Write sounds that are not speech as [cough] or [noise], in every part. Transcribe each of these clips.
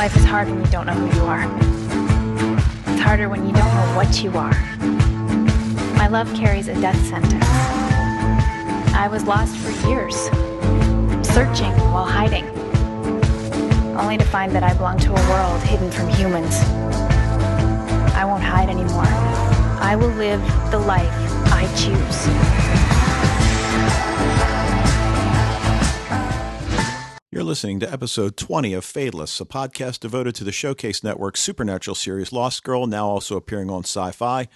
Life is hard when you don't know who you are. It's harder when you don't know what you are. My love carries a death sentence. I was lost for years, searching while hiding, only to find that I belong to a world hidden from humans. I won't hide anymore. I will live the life I choose. You're listening to episode 20 of Fadeless, a podcast devoted to the Showcase Network's supernatural series Lost Girl, now also appearing on sci fi.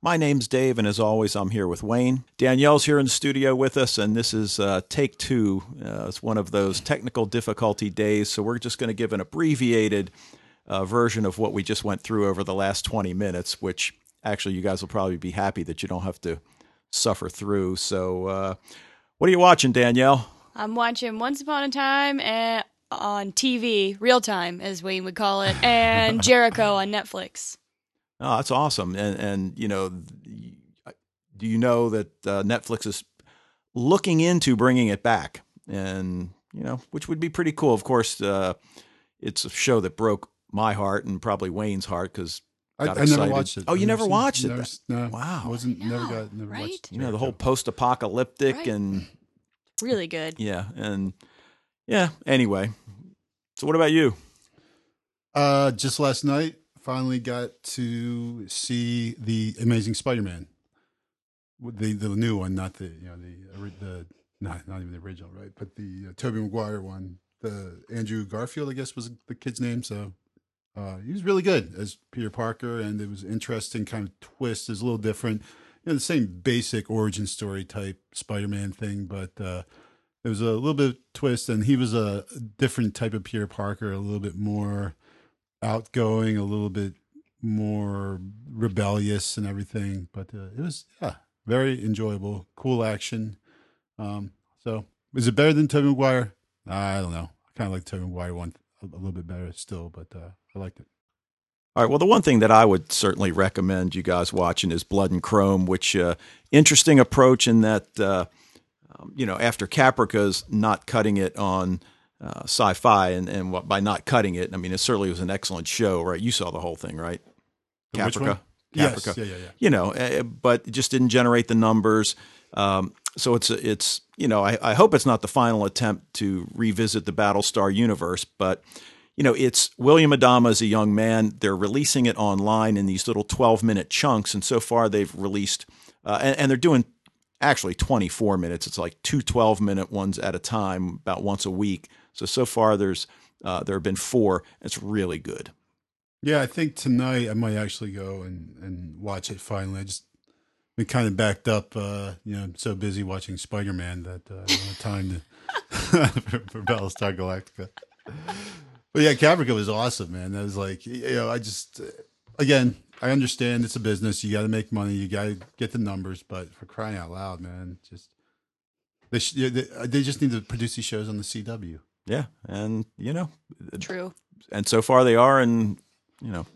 My name's Dave, and as always, I'm here with Wayne. Danielle's here in the studio with us, and this is uh, take two. Uh, it's one of those technical difficulty days, so we're just going to give an abbreviated uh, version of what we just went through over the last 20 minutes, which actually you guys will probably be happy that you don't have to suffer through. So, uh, what are you watching, Danielle? I'm watching Once Upon a Time and on TV, real time as Wayne would call it, and [laughs] Jericho on Netflix. Oh, that's awesome. And and you know, do you know that uh, Netflix is looking into bringing it back? And you know, which would be pretty cool. Of course, uh, it's a show that broke my heart and probably Wayne's heart because I, I never watched it. Oh, you I've never seen- watched it? never- That- No, Wow. wasn't never got never right? watched. you know the whole post-apocalyptic Right. and [laughs] Really good. yeah and yeah. Anyway, so what about you? Uh, just last night, finally got to see the Amazing Spider-Man, the the new one, not the you know the the not not even the original, right? But the uh, Tobey Maguire one, the Andrew Garfield, I guess was the kid's name. So uh, he was really good as Peter Parker, and it was interesting kind of twist. It's a little different, you know, the same basic origin story type Spider-Man thing, but uh, there was a little bit twist, and he was a different type of Peter Parker, a little bit more outgoing, a little bit more rebellious and everything. But uh, it was yeah, very enjoyable, cool action. Um, so is it better than Tobey Maguire? I don't know. I kind of like Tobey Maguire one a, a little bit better still, but uh, I liked it. All right. Well, the one thing that I would certainly recommend you guys watching is Blood and Chrome, which uh, interesting approach in that uh, um, you know after Caprica's not cutting it on uh, sci-fi, and and what, by not cutting it, I mean it certainly was an excellent show, right? You saw the whole thing, right? The which Caprica. Yes, yeah, yeah, yeah. You know, uh, but it just didn't generate the numbers. Um, so it's it's you know I, I hope it's not the final attempt to revisit the Battlestar universe, but you know it's William Adama as a young man. They're releasing it online in these little twelve minute chunks, and so far they've released uh, and, and they're doing actually 24 minutes. It's like two 12 minute ones at a time, about once a week. So so far there's uh, there have been four. It's really good. Yeah, I think tonight I might actually go and, and watch it finally. I just been kind of backed up. Uh, you know, I'm so busy watching Spider Man that uh, I don't have time to [laughs] for, for Battlestar Galactica. But yeah, Caprica was awesome, man. That was like, you know, I just, uh, again, I understand it's a business. You got to make money. You got to get the numbers. But for crying out loud, man, just they sh- they, they just need to produce these shows on the CW. Yeah, and you know True. and so far they are and you know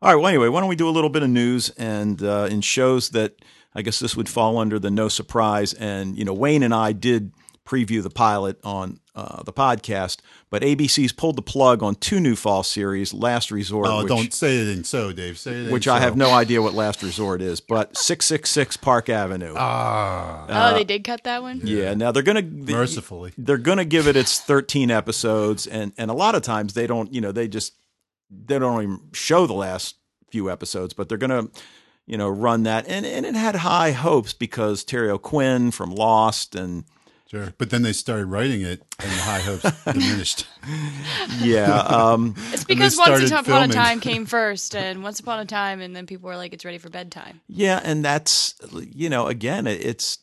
all right well anyway why don't we do a little bit of news and uh, in shows that i guess this would fall under the no surprise and you know wayne and i did preview the pilot on uh, the podcast but abc's pulled the plug on two new fall series last resort Oh, which, don't say it in so, Dave. Say it in which i so. have no idea what last resort is but [laughs] 666 park avenue Ah, oh, they did cut that one? yeah now they're gonna the- mercifully. they're going to give it its 13 episodes and and a lot of times they don't you know they just they don't even show the last few episodes but they're going to you know run that and and it had high hopes because Terry O'Quinn from Lost and Sure. But then they started writing it and the high hopes [laughs] diminished. yeah [laughs] um It's because Once Upon filming. a Time came [laughs] first, and Once Upon a Time, and then people were like, it's ready for bedtime. yeah and that's you know again it's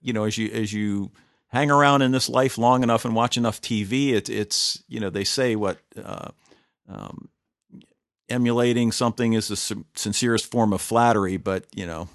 you know as you as you hang around in this life long enough and watch enough TV it, it's you know they say what uh um emulating something is the sincerest form of flattery but you know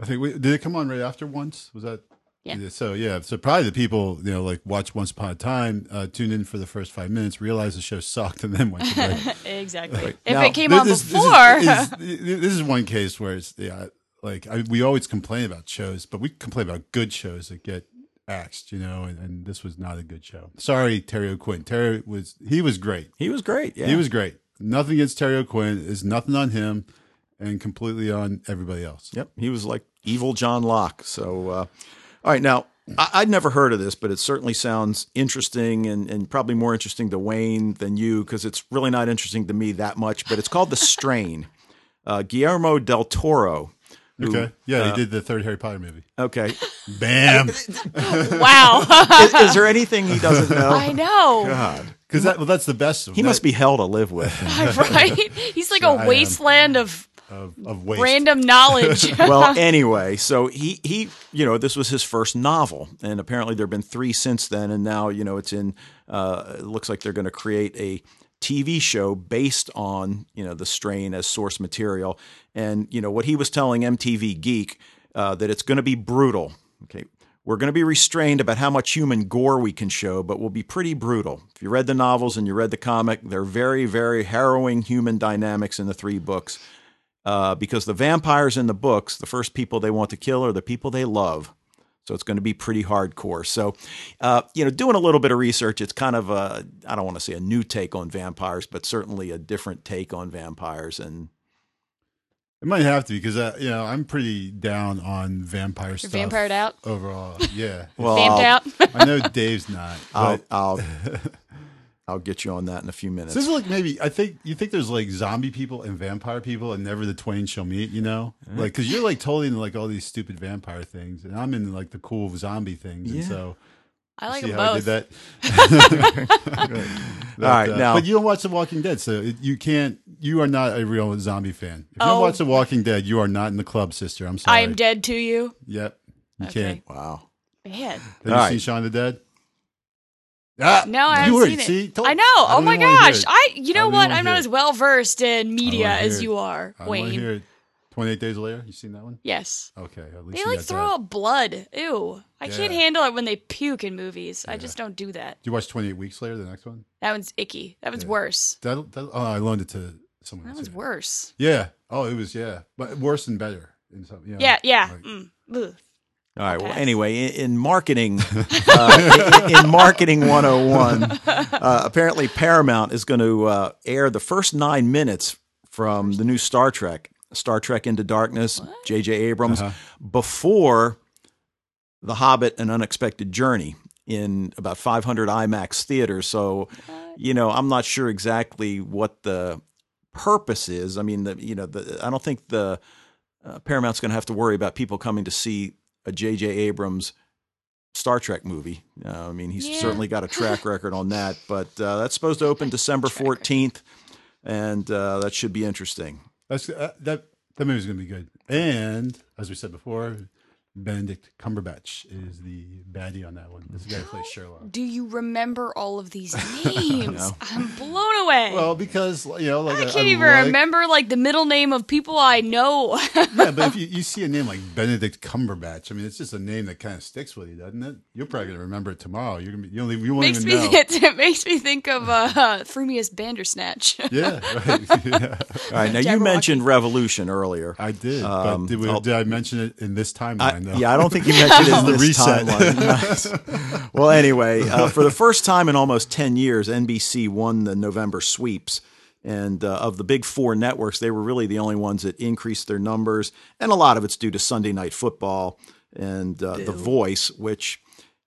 I think we, did it come on right after once? Was that? Yeah. So yeah, so probably the people you know like watch Once Upon a Time, uh, tuned in for the first five minutes, realized the show sucked, and then went to bed. [laughs] exactly. If Now, it came on This- this- before, This is, this, [laughs] this is one case where it's yeah, like I, we always complain about shows, but we complain about good shows that get axed, you know, and, and this was not a good show. Sorry, Terry O'Quinn. Terry was he was great. He was great. Yeah. He was great. Nothing against Terry O'Quinn. Is nothing on him, and completely on everybody else. Yep, he was like evil John Locke. So, uh, all right, now I- I'd never heard of this, but it certainly sounds interesting and, and probably more interesting to Wayne than you because it's really not interesting to me that much. But it's called The Strain. [laughs] Uh, Guillermo del Toro. who- Okay. Yeah, uh, he did the third Harry Potter movie. Okay. [laughs] Bam. [laughs] Wow. is, is there anything he doesn't know? I know. God, Because that well, that's the best. he must be hell to live with. right? He's like So I a am- wasteland of of, of waste. random knowledge. [laughs] well, [laughs] anyway, so he he you know this was his first novel, and apparently there have been three since then, and now you know it's in. Uh, it looks like they're going to create a TV show based on you know the strain as source material, and you know what he was telling MTV Geek uh, that it's going to be brutal. Okay. We're going to be restrained about how much human gore we can show, but we'll be pretty brutal. If you read the novels and you read the comic, they're very, very harrowing human dynamics in the three books uh, because the vampires in the books, the first people they want to kill are the people they love. So it's going to be pretty hardcore. So, uh, you know, doing a little bit of research, it's kind of a, I don't want to say a new take on vampires, but certainly a different take on vampires. And It might have to be because uh, you know I'm pretty down on vampire You're stuff. vampired out, overall. Yeah. Well, vamped I'll- out. I know Dave's not. I'll, But I'll, I'll [laughs] get you on that in a few minutes. so this is like maybe I think you think there's like zombie people and vampire people, and never the twain shall meet. You know, like because you're like totally into like all these stupid vampire things, and I'm in like the cool zombie things, and so I like see them how both. I did that. But, [laughs] [laughs] All right, uh, now- but you don't watch The Walking Dead, so it, you can't. You are not a real zombie fan. If you Oh. don't watch The Walking Dead, you are not in the club, sister. I'm sorry. I am dead to you. Yep, you Okay. can't. wow. Man. Have All you right. seen Shaun the Dead? Ah, No, I haven't heard seen it. See, told- I know. I oh my even wanna hear gosh. I. You know don't what? I'm not as well versed in media as you are, I Wayne. it. 28 days later. You seen that one? Yes. Okay, at least They like throw that. up blood. Ew. I can't handle it when they puke in movies. I just don't do that. Did you watch 28 Weeks Later? The next one? That one's icky. That one's Yeah. worse. That, that, oh, I loaned it to someone. That was worse. Yeah. Oh, it was yeah, but worse and better. In some, yeah. Yeah, yeah. Like- Mm. Ugh. All right. Well, anyway, in, in marketing, uh, in, in marketing 101, uh, apparently Paramount is going to uh, air the first nine minutes from the new Star Trek, Star Trek Into Darkness, J.J. Abrams, Uh-huh. before The Hobbit: An Unexpected Journey in about 500 IMAX theaters. So, you know, I'm not sure exactly what the purpose is. I mean, the you know, the, I don't think the uh, Paramount's going to have to worry about people coming to see a J.J. Abrams Star Trek movie. Uh, I mean, he's Yeah. certainly got a track [laughs] record on that. But uh, that's supposed to open December 14th, and uh, that should be interesting. That's uh, that. That movie's gonna be good. And as we said before, Benedict Cumberbatch is the baddie on that one. This guy who plays Sherlock. Do you remember all of these [laughs] names? I'm blown away. Well, because you know, like I can't even like- remember like the middle name of people I know. [laughs] Yeah, but if [laughs] you, you see a name like Benedict Cumberbatch, I mean, it's just a name that kind of sticks with you, doesn't it? You're probably gonna remember it tomorrow. You're gonna be, you don't even, you won't makes even me know. it, it makes me think of uh, Frumious Bandersnatch. yeah, right. Yeah. All right. Now, you Jabberwocky. mentioned Revolution earlier. I did, Um, but did, we, I'll- did I mention it in this I, timeline? though? yeah, I don't think you mentioned it [laughs] in The this reset. timeline. Nice. [laughs] [laughs] Well, anyway, uh, for the first time in almost 10 years, NBC won the November sweeps. And uh, of the big four networks, they were really the only ones that increased their numbers. And a lot of it's due to Sunday Night Football and uh, The Voice, which,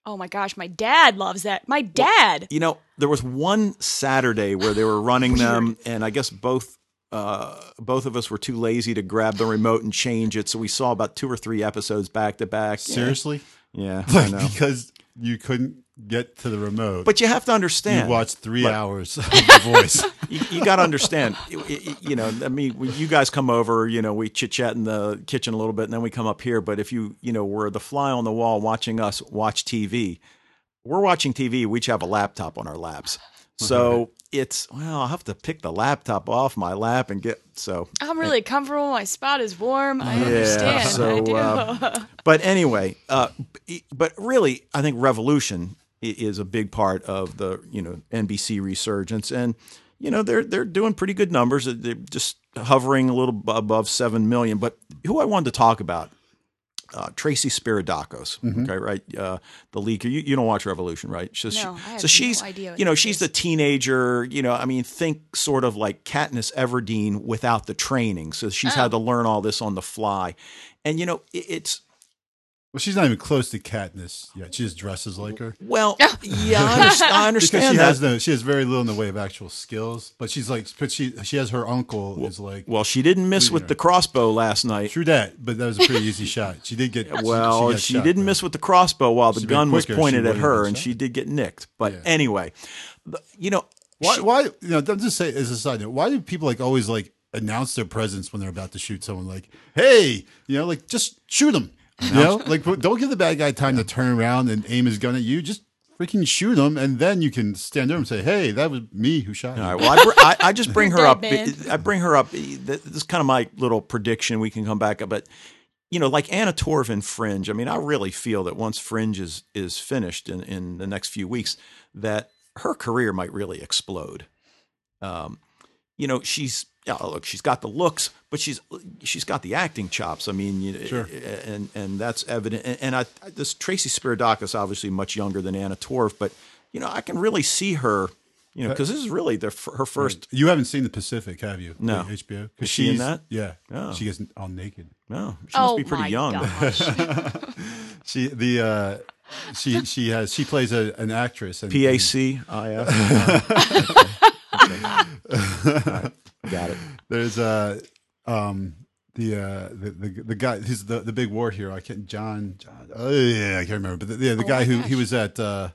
oh my gosh, my dad loves that. My dad. you know, there was one Saturday where they were running them, and I guess both. Uh, both of us were too lazy to grab the remote and change it, so we saw about two or three episodes back to back. Seriously, Yeah, [laughs] I like know. because you couldn't get to the remote, But you have to you understand. watched three But- hours of the [laughs] voice. you, you got to understand, you, you know, I mean, you guys come over, you know, we chit chat in the kitchen a little bit and then we come up here. But if you, you know, were the fly on the wall watching us watch TV, we're watching TV. We each have a laptop on our laps. So it's, well, I'll have to pick the laptop off my lap and get, so. I'm really comfortable. My spot is warm. I Yeah, understand. I so, do. uh, But anyway, uh, but really, I think Revolution is a big part of the you know NBC resurgence, and you know they're they're doing pretty good numbers. They're just hovering a little above seven million. But who I wanted to talk about uh, Tracy Spiridakos. Okay, right? Uh, the leaker. You, you don't watch Revolution, right? So, No, I have so she's no idea what you know she's is. the teenager. You know, I mean, think sort of like Katniss Everdeen without the training. So she's Oh. had to learn all this on the fly, and you know, it, it's Well, she's not even close to Katniss yet. She just dresses like her. well, yeah, I, [laughs] under- I Because understand she that. has no, she has very little in the way of actual skills. But she's like, but she she has her uncle is like. well, she didn't miss with the crossbow last night. True that, but that was a pretty easy shot. She did get. [laughs] Well, got she, shot, didn't though. miss with the crossbow while the She'd been gun was pointed at her, and shot. she did get nicked. But Yeah. anyway, you know, Why? she- why? You know, don't just say as a side note. Why do people like always like announce their presence when they're about to shoot someone? Like, hey, you know, like just shoot them. You know, like don't give the bad guy time to turn around and aim his gun at you. Just freaking shoot him, and then you can stand there and say, "Hey, that was me who shot you." All right. Well, I, br- I, I just [laughs] bring her up. man. I bring her up. This is kind of my little prediction. We can come back, up, but you know, like Anna Torv in Fringe. I mean, I really feel that once Fringe is is finished in in the next few weeks, that her career might really explode. Um, you know, she's yeah, look, she's got the looks, but she's she's got the acting chops. I mean, you, Sure. and and that's evident. And, and I this Tracy Spiridakos obviously much younger than Anna Torv, but you know, I can really see her. You know, because this is really the, her first. You haven't seen the Pacific, have you? No. The HBO. 'Cause Is she in that? Yeah. Oh. She gets all naked. No, she oh must be pretty my young. [laughs] gosh. [laughs] She the uh, she she has she plays a, an actress. And, P A C I F. [laughs] Got it. [laughs] There's uh um the uh the the, the guy he's the the big war hero. I can't John John. Oh yeah, I can't remember. But the, yeah, the Oh guy who gosh. he was at uh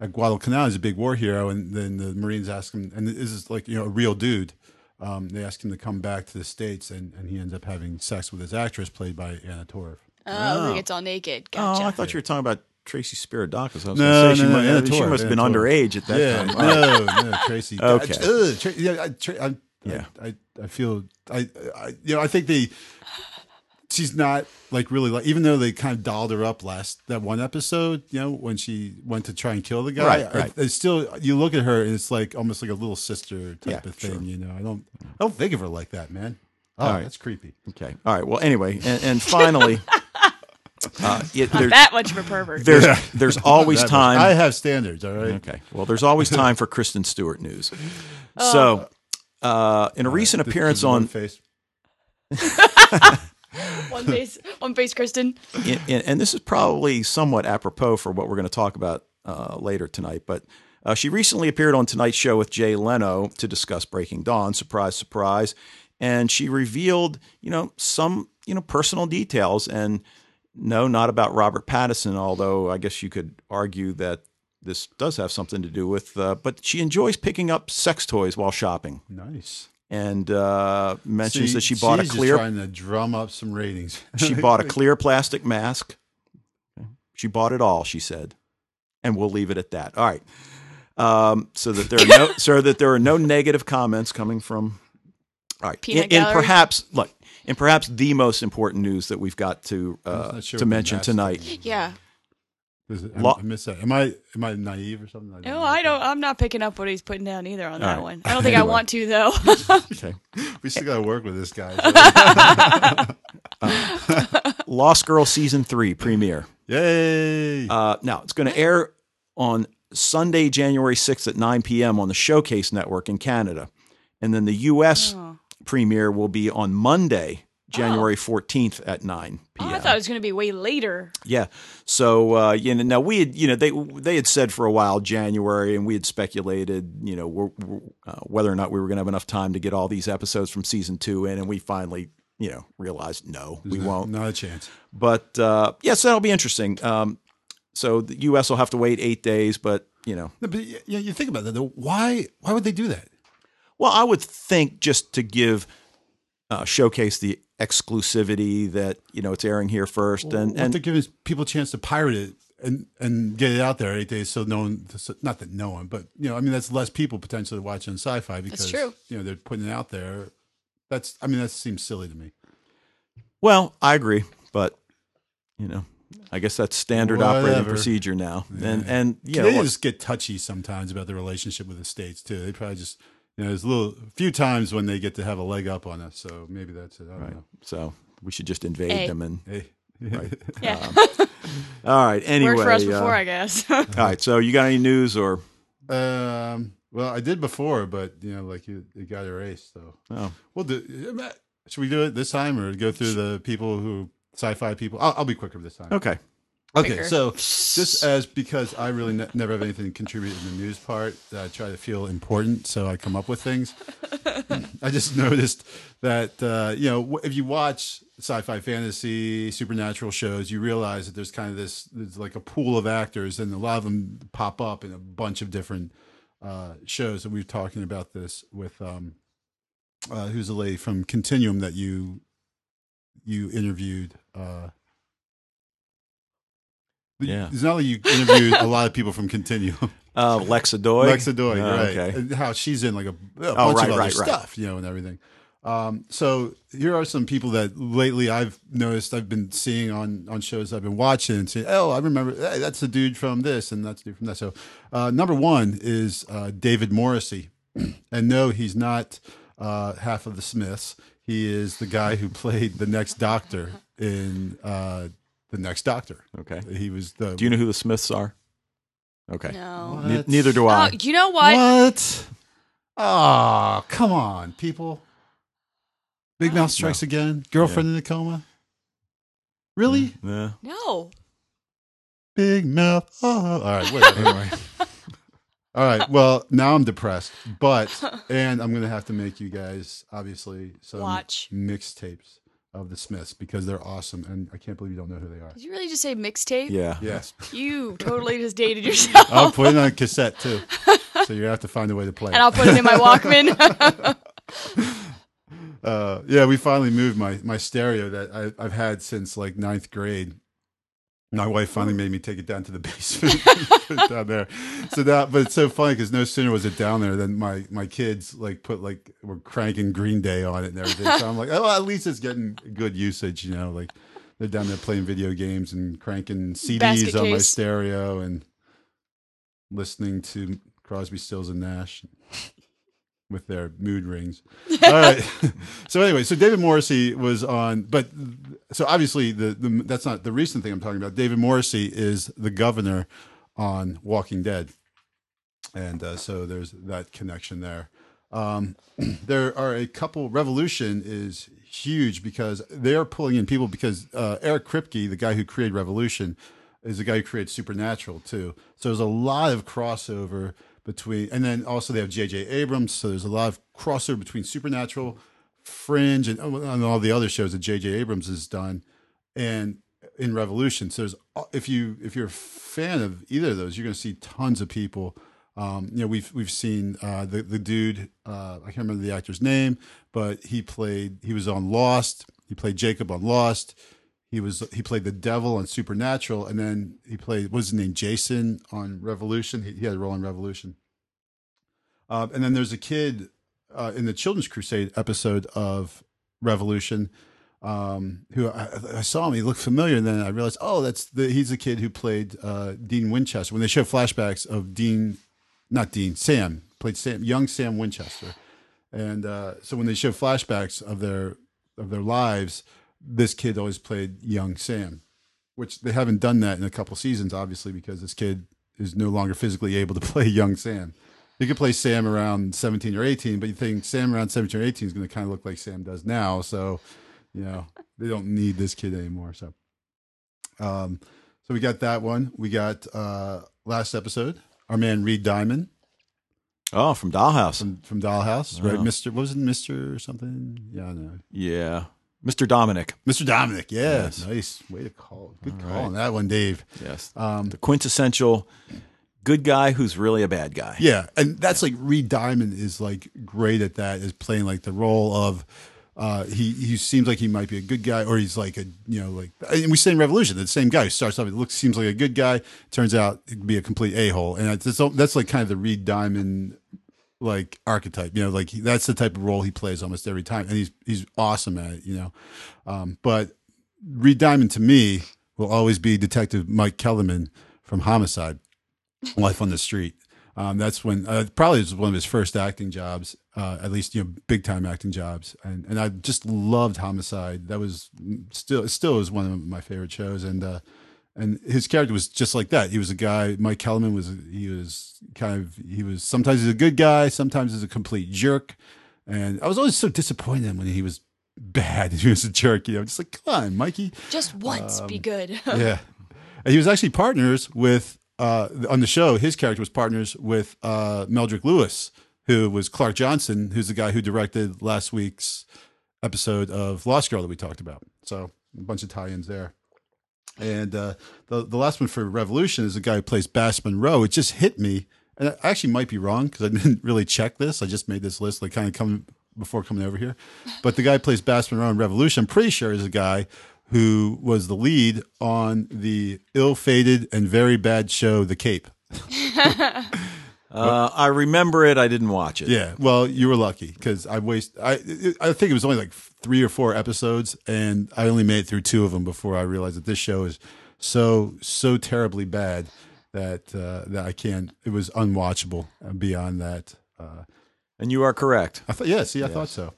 at Guadalcanal is a big war hero, and then the Marines ask him, and this is like you know a real dude. Um, they ask him to come back to the states, and, and he ends up having sex with his actress, played by Anna Torv. Oh, he gets all naked. Gotcha. Oh, I thought you were talking about Tracy Spiridakos. I was No, going to say no, she, no, might, Anna she Torv, must have been Anna Torv. underage at that yeah, time. All right. no, no, Tracy. [laughs] Okay. Ugh, Tra- yeah, I, tra- I, Yeah. I, I, I feel, I, I, you know, I think they, she's not like really like, even though they kind of dolled her up last that one episode, you know, when she went to try and kill the guy. Right, I- right. It's still, you look at her and it's like almost like a little sister type Yeah, of thing. sure. You know, I don't, I don't think of her like that, man. Oh, All right. that's creepy. Okay. All right. Well, anyway, and, and finally, [laughs] uh, it, Not that much of a pervert. there's there's always [laughs] That much. time. I have standards. All right. Okay. Well, there's always [laughs] time for Kristen Stewart news. So, uh, in a recent This- appearance this is one on, face. one face, one face, Kristen. in, in, and this is probably somewhat apropos for what we're going to talk about uh, later tonight, but uh, she recently appeared on Tonight Show with Jay Leno to discuss Breaking Dawn. Surprise, surprise. And she revealed, you know, some, you know, personal details. And no, not about Robert Pattinson, although I guess you could argue that this does have something to do with, uh, but she enjoys picking up sex toys while shopping Nice. and uh, mentions See, that she bought a she's just clear trying to drum up some ratings. [laughs] she bought a [laughs] clear plastic mask. She bought it all, she said. And we'll leave it at that. All right. Um, so that there are no [laughs] so that there are no negative comments coming from all right. Peanut and, and perhaps look, and perhaps the most important news that we've got to uh, sure to mention tonight. Yeah. Is it- Lo- I missed that. Am I am I naive or something? No, I don't. I'm not picking up what he's putting down either on that right. one. I don't think I want to though. [laughs] [laughs] Okay. We still got to work with this guy. [laughs] Lost Girl season 3 premiere. Yay! Uh, now it's going to air on Sunday, January 6th at 9 p.m. on the Showcase Network in Canada. And then the U.S. Oh. premiere will be on Monday, January 14th at 9 Oh, p.m. I thought it was going to be way later. yeah. So, uh, you know, now we had, you know, they, they had said for a while January and we had speculated, you know, we're, we're, uh, whether or not we were going to have enough time to get all these episodes from season two in. And we finally, you know, realized no, we No- won't. Not a chance. But uh, yes, that'll be interesting. Um, so the U.S. will have to wait eight days, but you know, No, but y- you, you think about that though. Why why would they do that? well, I would think just to give uh, showcase the exclusivity that you know it's airing here first, and What and they're giving people a chance to pirate it and and get it out there eight days, so no one, so- not that no one, but you know, I mean, that's less people potentially watching sci-fi because true. you know they're putting it out there. That's I mean, that seems silly to me. well, I agree, but you know, I guess that's standard operating procedure now, and Yeah. and yeah, they just get touchy sometimes about the relationship with the states too. They probably just you know, there's a little few times when they get to have a leg up on us. So maybe that's it. I don't right. know. So we should just invade Hey. them and Hey, [laughs] Right. [laughs] Yeah. All right. Anyway, [laughs] Worked for us uh, before, I guess. all right. So you got any news or? Um, well, I did before, but you know, like you, it got erased. So Oh, we'll do. Should we do it this time, or go through the people who sci-fi people? I'll, I'll be quicker this time. okay. Okay, Quicker. so just [laughs] as because I really ne- never have anything to contribute in the news part, I try to feel important, so I come up with things. [laughs] I just noticed that uh, you know if you watch sci-fi, fantasy, supernatural shows, you realize that there's kind of this there's like a pool of actors, and a lot of them pop up in a bunch of different uh, shows. And we were talking about this with um, uh, who's the lady from Continuum that you you interviewed. Uh, Yeah. it's not like you interviewed a lot of people from Continuum. [laughs] Uh, Lexa Doig. Lexa Doig, Oh, right? Okay. And how she's in like a, a bunch Oh, of other right, right. stuff, you know, and everything. Um, so here are some people that lately I've noticed I've been seeing on on shows I've been watching and saying, oh, I remember hey, that's the dude from this and that's the dude from that. So uh, number one is uh, David Morrissey, [clears throat] and no, he's not uh, half of the Smiths. He is the guy who played the next Doctor in uh, the next Doctor. Okay. He was the. Do you know who the Smiths are? Okay. no. Ne- neither do I. Oh, you know what? What? Oh, come on, people. Big Oh. Mouth Strikes Again. Girlfriend in a coma. Really? Yeah. No. Big Mouth. Oh. All right, whatever. [laughs] Anyway. All right. Well, now I'm depressed, but [laughs] and I'm gonna have to make you guys obviously some Watch. mixtapes of the Smiths because they're awesome, and I can't believe you don't know who they are. Did you really just say mixtape? Yeah. Yes, You totally just dated [laughs] yourself. I'll put it on cassette too, so you have to find a way to play it. and I'll put it in my Walkman. [laughs] uh, yeah, we finally moved my my stereo that I, I've had since like ninth grade. My wife finally made me take it down to the [laughs] basement down there. So that, but it's so funny because no sooner was it down there than my my kids like put like were cranking Green Day on it and everything. So I'm like, oh, at least it's getting good usage, you know. Like they're down there playing video games and cranking CDs Basket on my stereo and listening to Crosby, Stills and Nash with their mood rings. [laughs] All right. [laughs] so anyway, so David Morrissey was on, but so obviously the, the that's not the recent thing I'm talking about. David Morrissey is the governor on Walking Dead, and uh, so there's that connection there. Um, [clears throat] there are a couple. Revolution is huge because they are pulling in people because uh, Eric Kripke, the guy who created Revolution, is the guy who created Supernatural too. So there's a lot of crossover between, and then also they have J.J. Abrams. So there's a lot of crossover between Supernatural, Fringe, and, and all the other shows that J.J. Abrams has done, and in Revolution. So there's if you if you're a fan of either of those, you're going to see tons of people. Um, you know, we've we've seen uh, the the dude. Uh, I can't remember the actor's name, but he played. He was on Lost. He played Jacob on Lost. He was he played the devil on Supernatural, and then he played what was his name Jason on Revolution. He, he had a role in Revolution. Uh, and then there's a kid uh, in the Children's Crusade episode of Revolution um, who I, I saw him. He looked familiar, and then I realized, oh, that's the he's the kid who played uh, Dean Winchester. When they show flashbacks of Dean, not Dean, Sam played Sam, young Sam Winchester, and uh, so when they show flashbacks of their of their lives, this kid always played young Sam, which they haven't done that in a couple seasons, obviously, because this kid is no longer physically able to [laughs] play young Sam. You could play Sam around 17 or 18, but you think Sam around 17 or 18 is going to kind of look like Sam does now. So, you know, they don't need this kid anymore. So, um, so we got that one. We got uh, last episode, our man Reed Diamond Oh, from Dollhouse. from from Dollhouse, right? Oh. Mister, was it, Mister or something? Yeah, I know. Yeah. Mr. Dominic. Mr. Dominic. Yeah, Yes. nice way to call. Good All call right. on that one, Dave. Yes. Um, The quintessential good guy who's really a bad guy. Yeah, and that's like Reed Diamond is like great at that. Is playing like the role of uh, he he seems like he might be a good guy, or he's like a you know like and we say in Revolution the same guy who starts off it looks seems like a good guy, turns out to be a complete a hole, and that's that's like kind of the Reed Diamond like archetype. You know, like that's the type of role he plays almost every time, and he's he's awesome at it. You know, um, but Reed Diamond to me will always be Detective Mike Kellerman from Homicide, Life on the Street. Um, that's when uh, probably was one of his first acting jobs, uh, at least you know big time acting jobs, and and I just loved Homicide. That was still still is one of my favorite shows, and uh, and his character was just like that. He was a guy. Mike Kellerman was he was kind of he was sometimes he's a good guy, sometimes he's a complete jerk, and I was always so disappointed when he was bad. [laughs] He was a jerk. You know, just like come on, Mikey. Just once, be good. [laughs] yeah. And he was actually partners with uh, on the show. His character was partners with uh, Meldrick Lewis, who was Clark Johnson, who's the guy who directed last week's episode of Lost Girl that we talked about. So a bunch of tie-ins there. And uh, the the last one for Revolution is the guy who plays Bass Monroe. It just hit me, and I actually might be wrong because I [laughs] didn't really check this. I just made this list like kind of coming before coming over here. But the guy who plays Bass Monroe in Revolution, I'm pretty sure is a guy who was the lead on the ill-fated and very bad show The Cape. [laughs] [laughs] Uh, I remember it. I didn't watch it. Yeah, well, you were lucky because I waste. I I think it was only like three or four episodes, and I only made it through two of them before I realized that this show is so so terribly bad that uh, that I can't. It was unwatchable. Beyond that, uh, And you are correct. I thought, yeah, see, I thought so.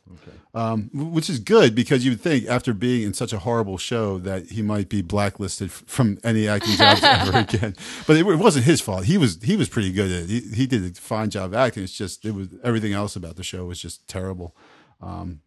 Um, which is good because you would think after being in such a horrible show that he might be blacklisted f- from any acting jobs [laughs] ever again. But it, it wasn't his fault. He was he was pretty good at it. He, he did a fine job acting. It's just it was everything else about the show was just terrible. Um,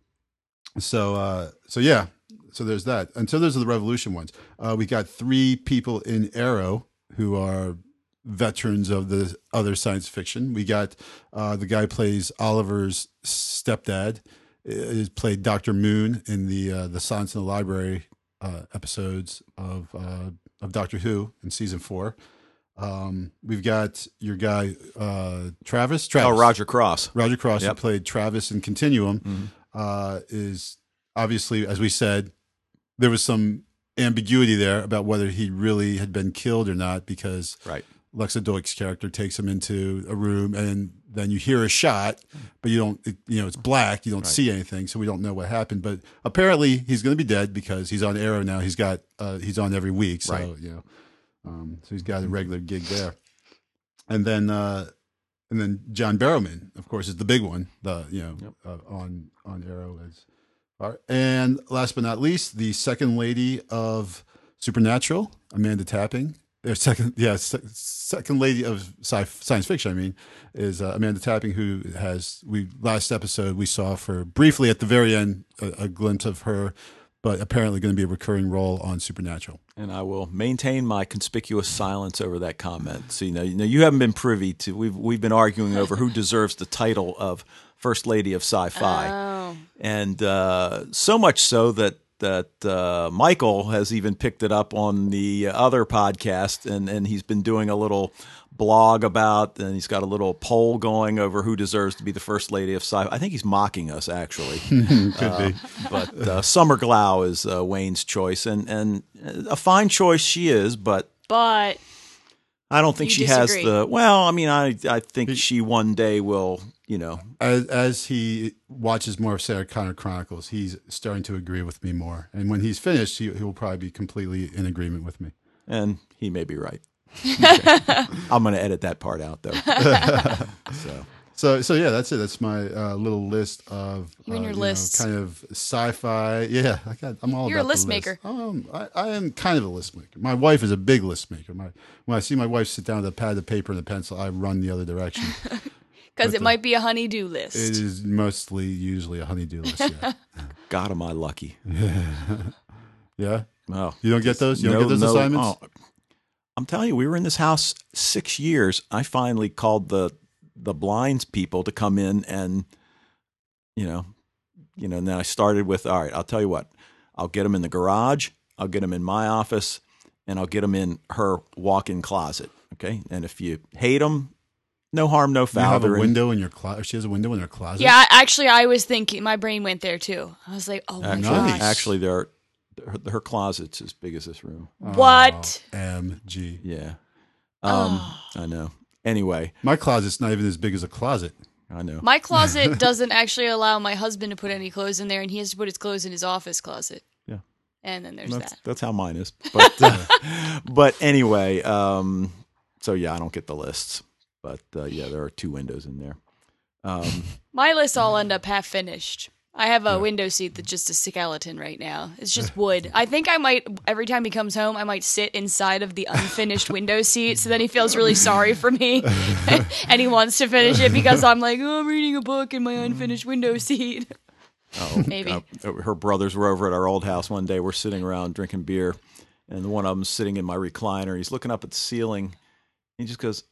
so uh, so yeah, so there's that. And so those are the Revolution ones. Uh, we got three people in Arrow who are veterans of the other science fiction. We got uh, the guy plays Oliver's stepdad is played Doctor Moon in the uh, the Silence in the Library uh, episodes of uh, of Doctor Who in season four. Um, we've got your guy uh, Travis. Travis. Oh, Roger Cross. Roger Cross, Yep. who played Travis in Continuum, Mhm. uh, is obviously, as we said, there was some ambiguity there about whether he really had been killed or not because Right. Lexa Doig's character takes him into a room and then you hear a shot, but you don't, it, you know, it's black. You don't see anything. So we don't know what happened. But apparently he's going to be dead because he's on Arrow now. He's got, uh, he's on every week. So, Right. you know, um, so he's got a regular gig there. And then, uh, and then John Barrowman, of course, is the big one. The you know uh, on on Arrow is, All right. and last but not least, the second lady of Supernatural, Amanda Tapping. Or second, yeah, se- second lady of sci- science fiction. I mean, is uh, Amanda Tapping, who has we last episode we saw for briefly at the very end a, a glimpse of her, but apparently going to be a recurring role on Supernatural. And I will maintain my conspicuous silence over that comment. So you know, you know, you haven't been privy to. We've we've been arguing over who deserves the title of First Lady of Sci-Fi, Oh. and uh, so much so that that uh, Michael has even picked it up on the other podcast, and and he's been doing a little blog about, and he's got a little poll going over who deserves to be the First Lady of Sci-Fi. I think he's mocking us actually. [laughs] Could be. but uh, Summer Glau is uh, Wayne's choice, and and a fine choice she is, but But I don't think You she has the. Well, I mean, I I think she one day will, you know, as, as he watches more of Sarah Connor Chronicles, he's starting to agree with me more. And when he's finished, he, he will probably be completely in agreement with me. and he may be right. Okay. [laughs] I'm going to edit that part out though. [laughs] so So, so yeah, that's it. That's my uh, little list of You and uh, your know, kind of sci-fi. Yeah, I got. I'm all You're a list the maker. Um, I, I am kind of a list maker. My wife is a big list maker. My when I see my wife sit down with a pad of paper and a pencil, I run the other direction. [laughs] because it uh, might be a honey-do list. it is mostly usually a honeydew list. Yeah. [laughs] God, am I lucky? [laughs] yeah. Oh, You don't get those. You don't no- get those no- assignments. oh, I'm telling you, we were in this house six years. I finally called the the blinds people to come in and, you know, you know. And then I started with, all right, I'll tell you what, I'll get them in the garage, I'll get them in my office, and I'll get them in her walk-in closet. Okay, and if you hate them, no harm, no You foul. have a They're window in your closet. She has a window in her closet. yeah, actually, I was thinking. My brain went there too. I was like, oh my Actually, Nice. gosh, actually, they're, her, her closet's as big as this room. what? MG. Yeah. Um, Oh. I know. Anyway, My closet's not even as big as a closet. I know. My closet [laughs] doesn't actually allow my husband to put any clothes in there, and he has to put his clothes in his office closet. Yeah. And then there's that's that. that's how mine is. [laughs] But uh, [laughs] but anyway, um, so yeah, I don't get the lists. But uh, yeah, there are two windows in there. Um, [laughs] My lists all end up half finished. I have a window seat that's just a skeleton right now. It's just wood. I think I might every time he comes home, I might sit inside of the unfinished window seat. So then he feels really sorry for me, [laughs] and he wants to finish it because I'm like, oh, I'm reading a book in my unfinished window seat. oh, [laughs] Maybe. uh, her brothers were over at our old house one day. We're sitting around drinking beer, and one of them's sitting in my recliner. He's looking up at the ceiling. He just goes,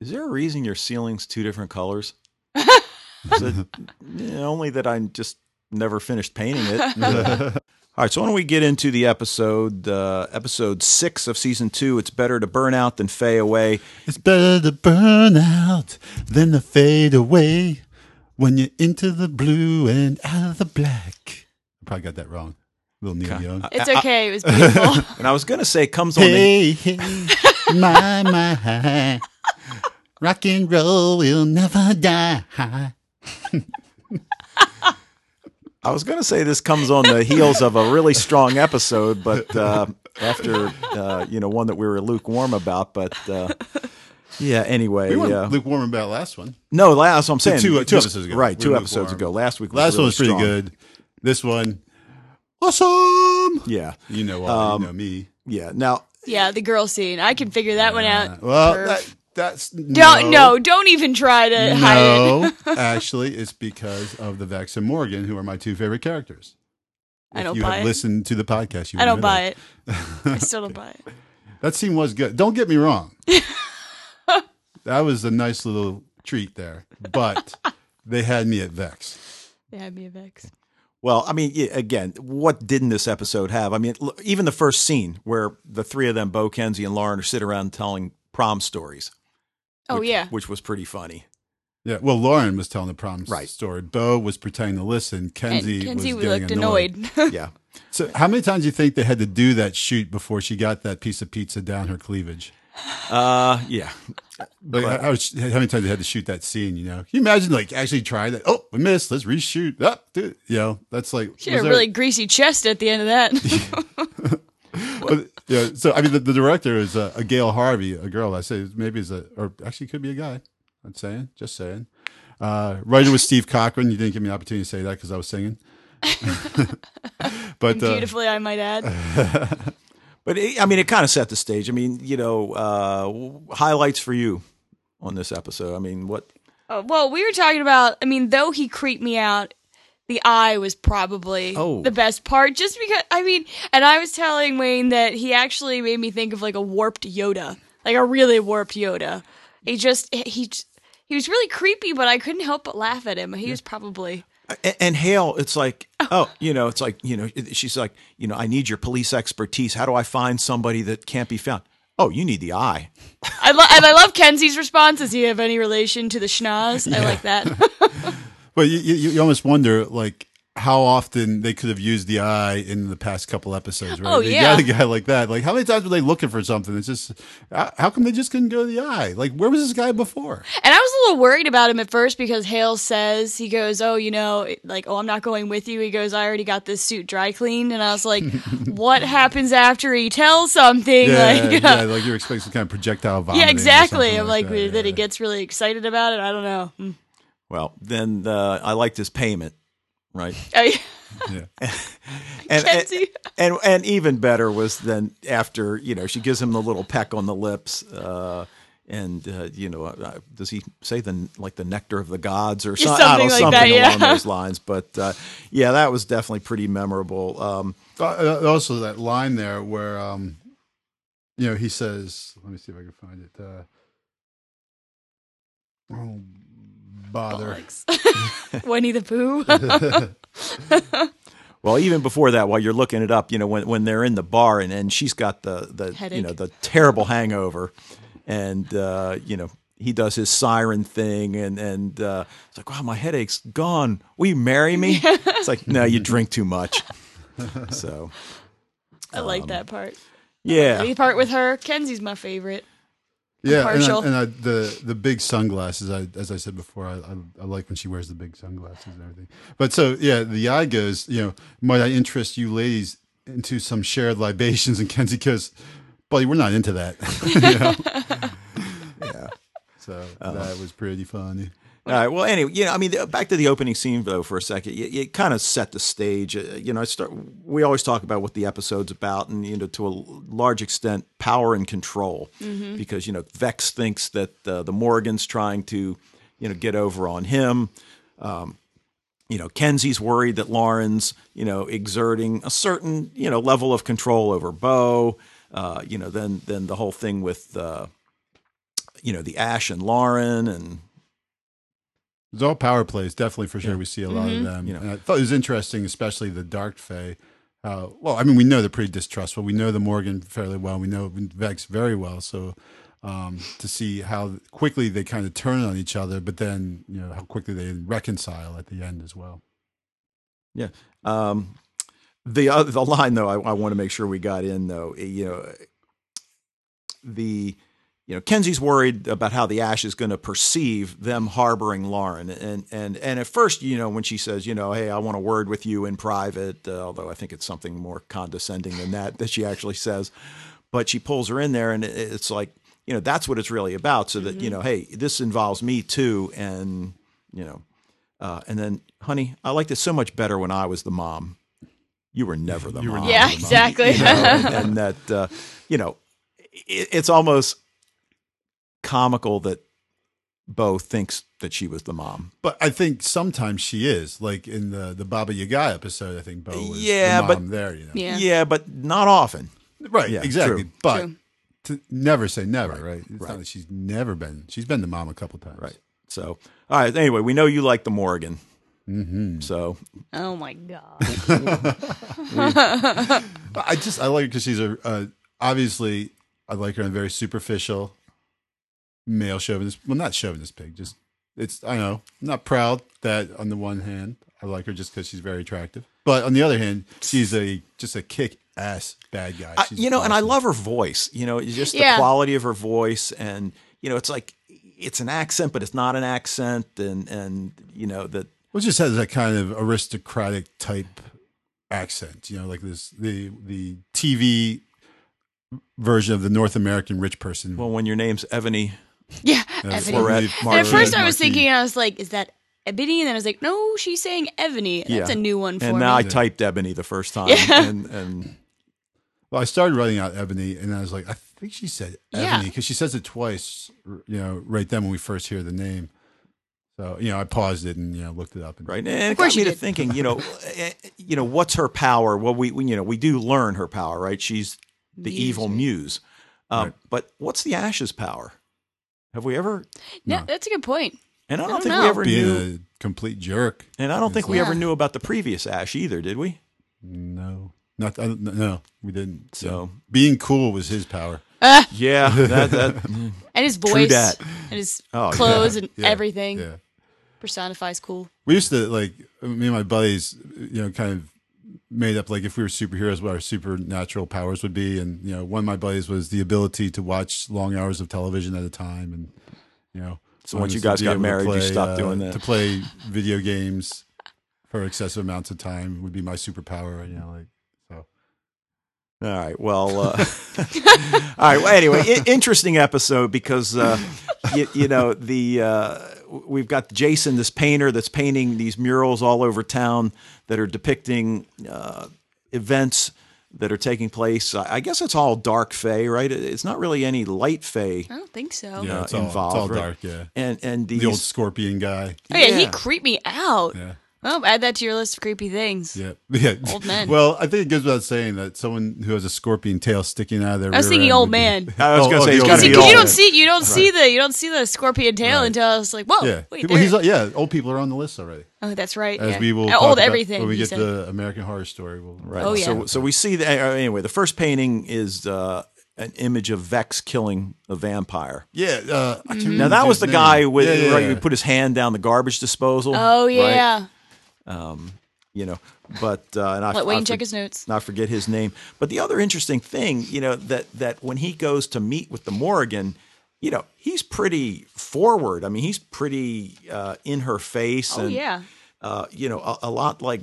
"Is there a reason your ceiling's two different colors?" I said, [laughs] "Yeah, only that I just never finished painting it. [laughs] [laughs] All right, so why don't we get into the episode, uh, episode six of season two? It's better to burn out than fade away. It's better to burn out than to fade away when you're into the blue and out of the black. I probably got that wrong. Little Neil Young. It's okay. It was beautiful. And I was going to say, comes on the Hey, hey, my, my. Rock and roll will never die. [laughs] I was going to say this comes on the heels of a really strong episode, but uh, after uh, you know one that we were lukewarm about. But uh, yeah, anyway, We weren't uh, lukewarm about last one. no, last I'm saying two- two episodes ago. right? We Two episodes lukewarm. ago. Last week, was Last really one was pretty strong. good. This one, awesome. Yeah, You know, uh, Um, you know me. yeah. Now, yeah, the girl scene. I can figure that one out. Well, Perv. that, that's don't no, don't even try to hide it. No, [laughs] actually, it's because of the Vex and Morrigan, who are my two favorite characters. I don't you buy have it. listened to the podcast. You I don't know buy that. it. I [laughs] still don't buy it. That scene was good. Don't get me wrong. [laughs] that was a nice little treat there, but they had me at Vex. They had me at vex. well, I mean, again, what didn't this episode have? I mean, even the first scene where the three of them, Bo, Kenzi, and Lauren, are sitting around telling prom stories. Oh which- yeah. which was pretty funny. Yeah, well, Lauren was telling the prom Right. story. Bo was pretending to listen. Kenzi, and Kenzi was getting annoyed. annoyed. [laughs] Yeah. So, how many times do you think they had to do that shoot before she got that piece of pizza down her cleavage? Uh, yeah. Like, how, how how many times they had to shoot that scene? You know, Can you imagine like actually trying that? Oh, we missed. Let's reshoot. Up, dude. You know, that's like she had a there- really greasy chest at the end of that. [laughs] [laughs] [laughs] But, yeah. So I mean, the, the director is a, a Gail Harvey, a girl. I say maybe is a, or actually could be a guy. I'm saying, just saying. Uh, writer was Steve Cochran. You didn't give me an opportunity to say that because I was singing. [laughs] but uh, Beautifully, I might add. [laughs] But it, I mean, it kind of set the stage. I mean, you know, uh, highlights for you on this episode. I mean, what? Uh, well, we were talking about. I mean, though he creeped me out, the eye was probably Oh. the best part. Just because, I mean, and I was telling Wayne that he actually made me think of like a warped Yoda, like a really warped Yoda. He just he he was really creepy, but I couldn't help but laugh at him. He was probably And, and Hale, it's like, oh. oh, you know, it's like, you know, she's like, you know, I need your police expertise. How do I find somebody that can't be found? Oh, you need the eye. I lo- and I love Kenzi's response. Does he have any relation to the schnoz? I like that. [laughs] But you, you, you almost wonder, like, how often they could have used the eye in the past couple episodes, right? Oh, They yeah. got a guy like that. Like, how many times were they looking for something? It's just, how come they just couldn't go to the eye? Like, where was this guy before? And I was a little worried about him at first because Hale says he goes, "Oh, you know, like, oh, I'm not going with you." He goes, "I already got this suit dry cleaned," and I was like, [laughs] "What happens after he tells something?" Yeah, like, [laughs] yeah, like you're expecting some kind of projectile vomiting. yeah, exactly. I'm like, that, that he gets really excited about it. I don't know. Hmm. Well, then uh, I liked his payment, right? [laughs] Oh, yeah. Yeah. [laughs] And, and, and and even better was then after you know she gives him the little peck on the lips. Uh, and uh, you know, uh, does he say the like the nectar of the gods or Yeah, some- I don't know, something that, something yeah. along those lines? But uh, yeah, that was definitely pretty memorable. Um, Uh, uh, also, that line there where, um, you know, he says, let me see if I can find it. Uh, oh, bother. [laughs] Winnie the Pooh. [laughs] Well, even before that, while you're looking it up, you know, when when they're in the bar and, and she's got the the you know the terrible hangover, and uh, you know he does his siren thing, and and uh, it's like, wow, my headache's gone. Will you marry me? [laughs] it's like, no, you drink too much. so I like that part. yeah, The part with her, Kenzi's my favorite. Yeah, and, I, and I, the the big sunglasses. I, as I said before, I, I, I like when she wears the big sunglasses and everything. But so yeah, the eye goes. You know, might I interest you ladies into some shared libations? And Kenzi goes, "Buddy, we're not into that." [laughs] You know? [laughs] So that was pretty funny. All right. Well, anyway, you know, I mean, back to the opening scene though for a second. It, it kind of set the stage. Uh, you know, I start. We always talk about what the episode's about, and you know, to a large extent, power and control, because you know, Vex thinks that uh, the Morrigan's trying to, you know, get over on him. Um, you know, Kenzi's worried that Lauren's, you know, exerting a certain, you know, level of control over Bo. Uh, you know, then then the whole thing with, uh, you know, the Ash and Lauren and It's all power plays, definitely for sure. We see a lot of them. You know. And I thought it was interesting, especially the Dark Fae. How well, I mean, we know they're pretty distrustful. We know the Morrigan fairly well. We know Vex very well. So um, to see how quickly they kind of turn on each other, but then you know how quickly they reconcile at the end as well. Yeah. Um, the other the line though, I, I want to make sure we got in though. eh, You know, the you know Kenzi's worried about how the Ash is going to perceive them harboring Lauren, and and and at first, you know, when she says, you know, hey, I want a word with you in private, uh, although I think it's something more condescending than that that she actually says, but she pulls her in there, and it's like. You know that's what it's really about. So that you know, hey, this involves me too, and you know, uh, and then, honey, I liked it so much better when I was the mom. You were never the You mom. never Yeah, the mom. exactly. You know, and, [laughs] and that, uh, you know, it, it's almost comical that Bo thinks that she was the mom. But I think sometimes she is, like in the the Baba Yaga episode. I think Bo was Yeah, the but- mom there. You know, Yeah. but not often. right? Yeah, exactly. true. But True. to never say never, right? It's right. not that she's never been. She's been the mom a couple times, Right. So, all right. Anyway, we know you like the Morrigan. Mm-hmm. So, Oh my god. [laughs] [laughs] I just I like her because she's a uh, obviously I like her in a very superficial male chauvinist. Well, not chauvinist pig. Just it's I know I'm not proud that on the one hand I like her just because she's very attractive, but on the other hand she's a just a kick ass bad guy. I, you know, and I love her voice. You know, just the quality of her voice, and you know, it's like it's an accent, but it's not an accent, and and you know that Well, it just has that kind of aristocratic type accent, you know, like this the the TV version of the North American rich person. well, when your name's Evony Yeah. That's Evony. Fleurette And at first I was thinking, I was like, is that Ebony? And then I was like, no, she's saying Evony. That's Yeah. a new one for and me. now I typed Ebony the first time, Yeah. and [laughs] and Well, I started writing out Ebony, and I was like, I think she said Yeah. Evony because she says it twice, you know, right then when we first hear the name. So, you know, I paused it and you know looked it up. And, right, and it course got me you to did. thinking, you know, eh, you know, what's her power? Well, we, we you know we do learn her power, right? She's the Muse, evil muse, um, Right. but what's the Ash's power? Have we ever? yeah, No. that's a good point. And I don't, don't think know. we ever being knew. a complete jerk. and I don't think we Yeah. ever knew about the previous Ash either, did we? No, not I, don't- no, we didn't. So being cool was his power. Ah. yeah, [laughs] that mm. that And his voice dat. and his Oh, clothes and Yeah, everything Yeah. personifies cool. We used to like me and my buddies, you know, kind of made up like if we were superheroes, what our supernatural powers would be. And you know, one of my buddies was the ability to watch long hours of television at a time, and you know. So once you guys got married, you stopped uh, doing that. To play video games for excessive amounts of time would be my superpower. You know, like so. All right. Well, uh, [laughs] all right. Well, anyway, I- interesting episode because uh, you, you know the uh, we've got Jason, this painter that's painting these murals all over town that are depicting uh, events that are taking place. I I guess it's all dark fey, right? It's not really any light fey. I don't think so. Yeah, Uh, it's all, involved, it's all right? dark. Yeah, And and these the old scorpion guy. Oh yeah, he Yeah. creeped me out. Yeah. Well, add that to your list of creepy things. Yeah, [laughs] yeah. Old men. Well, I think it goes without saying that someone who has a scorpion tail sticking out of their. I was rear thinking end old would be- man. [laughs] I was Oh, gonna oh, say the he's old got to be old. you don't see you don't see the you don't see the scorpion tail Right. until it's like, whoa, Yeah, wait, well, he's there- yeah. Old people are on the list already. oh, that's right. As yeah. we will Uh, talk old about everything. when we get said. to American Horror Story. We'll, Right. Oh, So yeah. so we see that uh, anyway. The first painting is uh, an image of Vex killing a vampire. Yeah. Uh, I can't Now that was the name. guy with Yeah, yeah, right, yeah. who put his hand down the garbage disposal. Oh right? Yeah. you know, but uh, and I, Let Wayne I check his notes. Not forget his name. But the other interesting thing, you know, that that when he goes to meet with the Morrigan, you know, he's pretty forward. I mean, he's pretty uh, in her face. Oh and, yeah. uh, you know, a, a lot like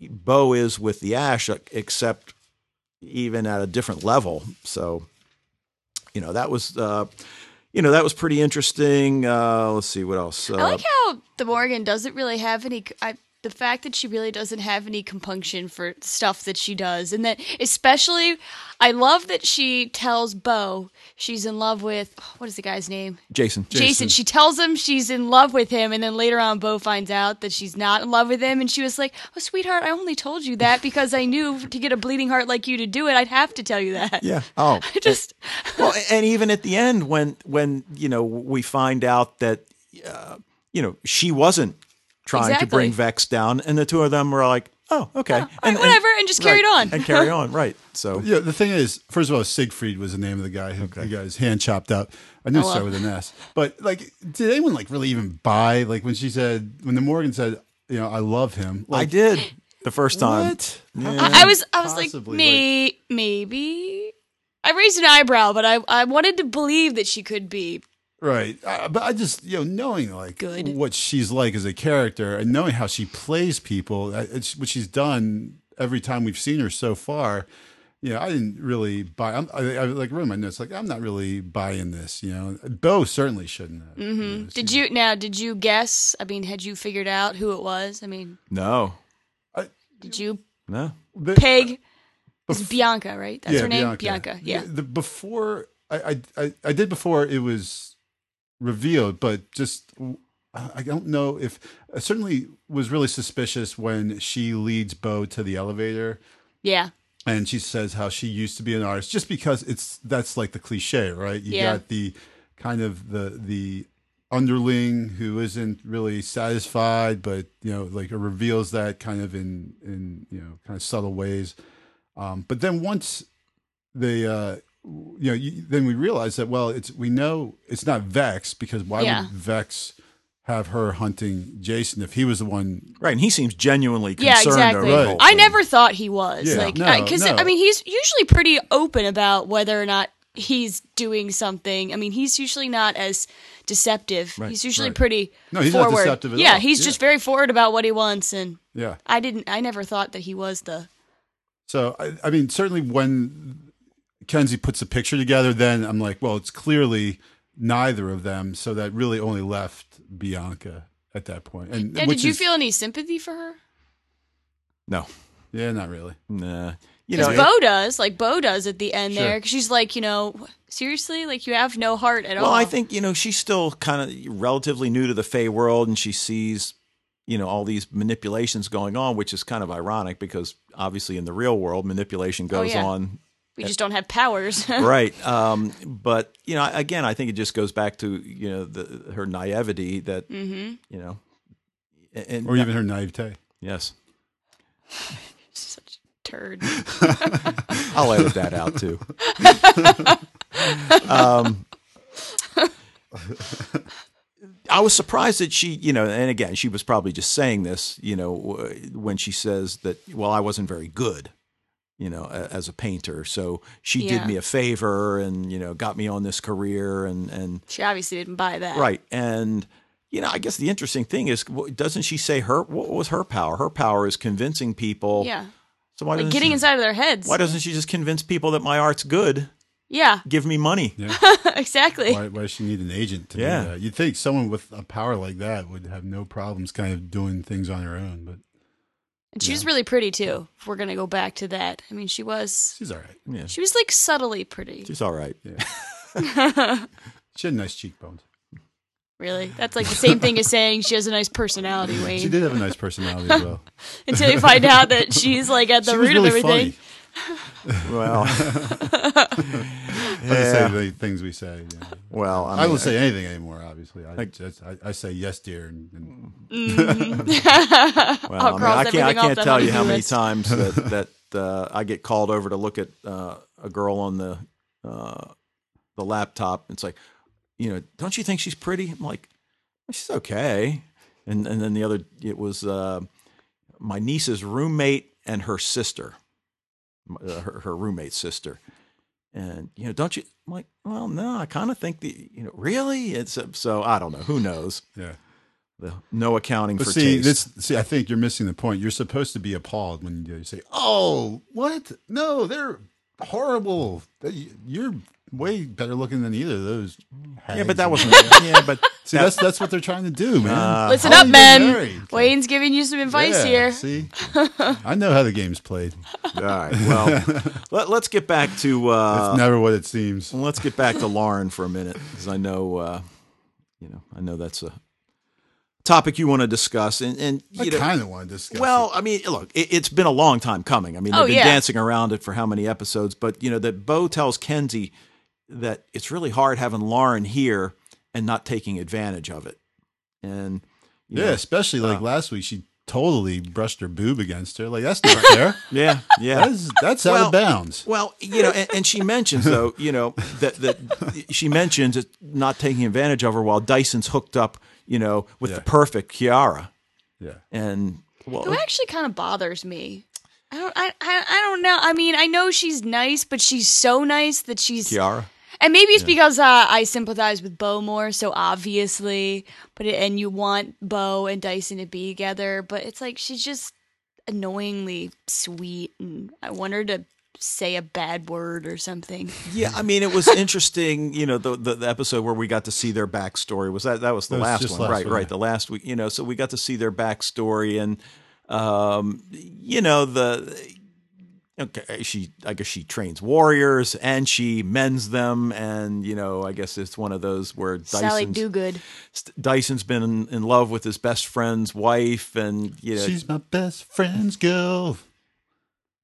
Bo is with the Ash, uh, except even at a different level. So, you know, that was, uh, you know that was pretty interesting. Uh, let's see what else. Uh, I like how the Morrigan doesn't really have any. I, the fact that she really doesn't have any compunction for stuff that she does, and that especially, I love that she tells Bo she's in love with what is the guy's name? Jason. Jason. She tells him she's in love with him, and then later on, Bo finds out that she's not in love with him, and she was like, "Oh, sweetheart, I only told you that because I knew to get a bleeding heart like you to do it, I'd have to tell you that." Yeah. [laughs] Oh, I just well, and even at the end, when when you know we find out that uh, you know she wasn't trying to bring Vex down, and the two of them were like, oh, "Oh, okay, all right, whatever, and just carried right, on. and carry on." [laughs] Right. So Yeah, the thing is, first of all, Siegfried was the name of the guy who, who got his hand chopped up. I knew it Oh, started with an S. [laughs] But like, did anyone like really even buy like when she said when the Morrigan said, you know, I love him? I did the first time. What? I, I was I was like, Possibly, me maybe. I raised an eyebrow, but I I wanted to believe that she could be. Right. Uh, but I just, you know, knowing like Good. what she's like as a character and knowing how she plays people, uh, it's what she's done every time we've seen her so far. You know, I didn't really buy. I'm, I, I like wrote my notes like I'm not really buying this. You know, Bo certainly shouldn't. Have, you know, Did she- you now? Did you guess? I mean, had you figured out who it was? I mean, No, did you no. the- peg? It's Bianca, right? That's yeah, her name. Bianca. Yeah. The, before I, I I I did before it was revealed, but just I don't know if I certainly was really suspicious when she leads Bo to the elevator Yeah. and she says how she used to be an artist just because it's that's like the cliche right you Yeah. got the kind of the the underling who isn't really satisfied but you know like it reveals that kind of in in you know kind of subtle ways um but then once they uh you know you, then we realize that well it's we know it's not vex because why Yeah. would vex have her hunting jason if he was the one Right, and he seems genuinely concerned. Yeah, exactly. Right. I never thought he was Yeah, like because no. I mean he's usually pretty open about whether or not he's doing something. I mean he's usually not as deceptive. Right, he's usually right. pretty No, he's not deceptive at yeah, all. he's Yeah. just very forward about what he wants, and yeah I didn't. I never thought that he was the. So I, I mean, certainly when Kenzi puts a picture together, then I'm like, well, it's clearly neither of them. So that really only left Bianca at that point. And Yeah, which did you is- feel any sympathy for her? No, Yeah, not really. nah. You know, Because Bo does, like Bo does at the end Sure. there. 'cause she's like, you know, seriously, like you have no heart at Well, all. Well, I think you know she's still kind of relatively new to the Fey world, and she sees you know all these manipulations going on, which is kind of ironic because obviously in the real world manipulation oh, goes Oh, yeah. on, we just don't have powers. [laughs] right? Um, but you know, again, I think it just goes back to you know the, her naivety that mm-hmm. you know, and, Or even her naivete. yes, [laughs] Such a turd. [laughs] I'll edit that out too. um, I was surprised that she, you know, and again, she was probably just saying this, you know, when she says that, well, I wasn't very good, you know, a- as a painter. So she Yeah. did me a favor and, you know, got me on this career and, and, She obviously didn't buy that. right. And, you know, I guess the interesting thing is, doesn't she say her, what was her power? Her power is convincing people. Yeah. So why Like getting she, inside of their heads. why doesn't she just convince people that my art's good? yeah, Give me money. Yeah. [laughs] exactly. why, why does she need an agent to Yeah. do that? You'd think someone with a power like that would have no problems kind of doing things on her own, but And she was really pretty too. If we're gonna go back to that, I mean, she was. she's all right. Yeah. She was like subtly pretty. She's all right. Yeah. [laughs] She had nice cheekbones. Really, that's like the same thing as saying she has a nice personality, [laughs] Wayne. She did have a nice personality as well. [laughs] Until you find out that she's like at the she was root really of everything. funny. Well, I just say the things we say. you know. well, I, I, mean, don't say anything anymore. Obviously, I Like- just I, I say yes, dear, and, and Mm-hmm. [laughs] Well, I'll I, mean, cross I can't. I can't tell you how many list. times that that uh, I get called over to look at uh, a girl on the uh, the laptop. It's like, you know, don't you think she's pretty? I'm like, she's okay. And and then the other, it was uh, my niece's roommate and her sister, uh, her, her roommate's sister. And you know, don't you? I'm like, well, no, I kind of think the, you know, really. It's uh, so I don't know. Who knows? yeah. The, no accounting But for see, taste. this see, I think you're missing the point. You're supposed to be appalled when you say, "Oh, what? No, they're horrible. You're way better looking than either of those. Yeah, but that wasn't. [laughs] yeah, but See, that's that's what they're trying to do, man. Uh, Listen up, you men. Wayne's giving you some advice Yeah, here. See, [laughs] I know how the game's played. all right. Well, [laughs] let, us get back to. Uh, It's never what it seems. Let's get back to Lauren for a minute because I know, uh, you know, I know that's a topic you want to discuss, and and you know, kind of want to discuss. well, I mean, look, it, it's been a long time coming. I mean, they've Oh, been yeah. dancing around it for how many episodes? But you know, that Bo tells Kenzi that it's really hard having Lauren here and not taking advantage of it, and yeah, know, especially like uh, last week, she totally brushed her boob against her. Like that's not fair. [laughs] yeah, yeah. That's that's out of bounds. Well, you know, and, and she mentions [laughs] though, you know, that that she mentions it not taking advantage of her while Dyson's hooked up, you know, with Yeah. the perfect Kiara, Yeah. and well, Who actually kind of bothers me. I don't. I, I. I don't know. I mean, I know she's nice, but she's so nice that she's. Kiara. And maybe it's because uh, I sympathize with Bo more, so obviously. But it, and you want Bo and Dyson to be together, but it's like she's just annoyingly sweet, and I want her to say a bad word or something. [laughs] Yeah, I mean, it was interesting. You know, the, the the episode where we got to see their backstory was that that was the was last one, last right? one, right, the last week. You know, so we got to see their backstory, and um, you know the. Okay, she. I guess she trains warriors and she mends them, and you know, I guess it's one of those where Sally Dyson's, Dogood. Dyson's been in, in love with his best friend's wife, and you know, She's my best friend's girl,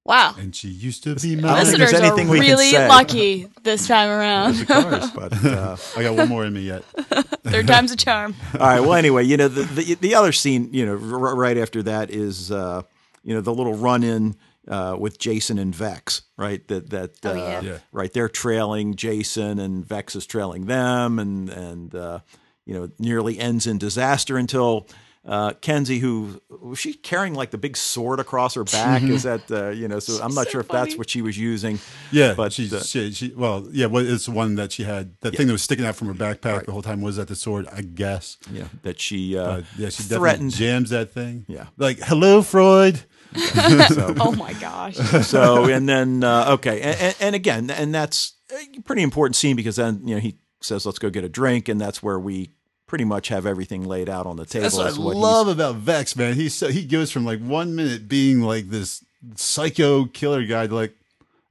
Wow. and she used to be I don't think there's Listeners are anything we can really say. lucky [laughs] this time around. cars, but uh, [laughs] I got one more in me yet. [laughs] Third time's a charm. all right. Well, anyway, you know, the, the the other scene, you know, r- right after that is, uh, you know, the little run in uh, with Jason and Vex, right? That that uh, Oh, yeah. Yeah. right. They're trailing Jason, and Vex is trailing them, and and uh, you know, nearly ends in disaster until. Uh, Kenzi, who was she carrying like the big sword across her back? Is [laughs] that uh, you know? So I'm not so sure if that's what she was using. Yeah, But, but she's uh, she, she well, yeah. What it's the one that she had that thing that was sticking out from her backpack the whole time was that the sword, I guess. Yeah, that she uh, Uh, yeah, she definitely threatened. jams that thing. Yeah. like hello, Freud. [laughs] So, Oh my gosh. so and then uh, okay and, and, and again and that's a pretty important scene because then you know he says let's go get a drink and that's where we pretty much have everything laid out on the table That's what I what love about Vex, man. He's so he goes from like one minute being like this psycho killer guy to like,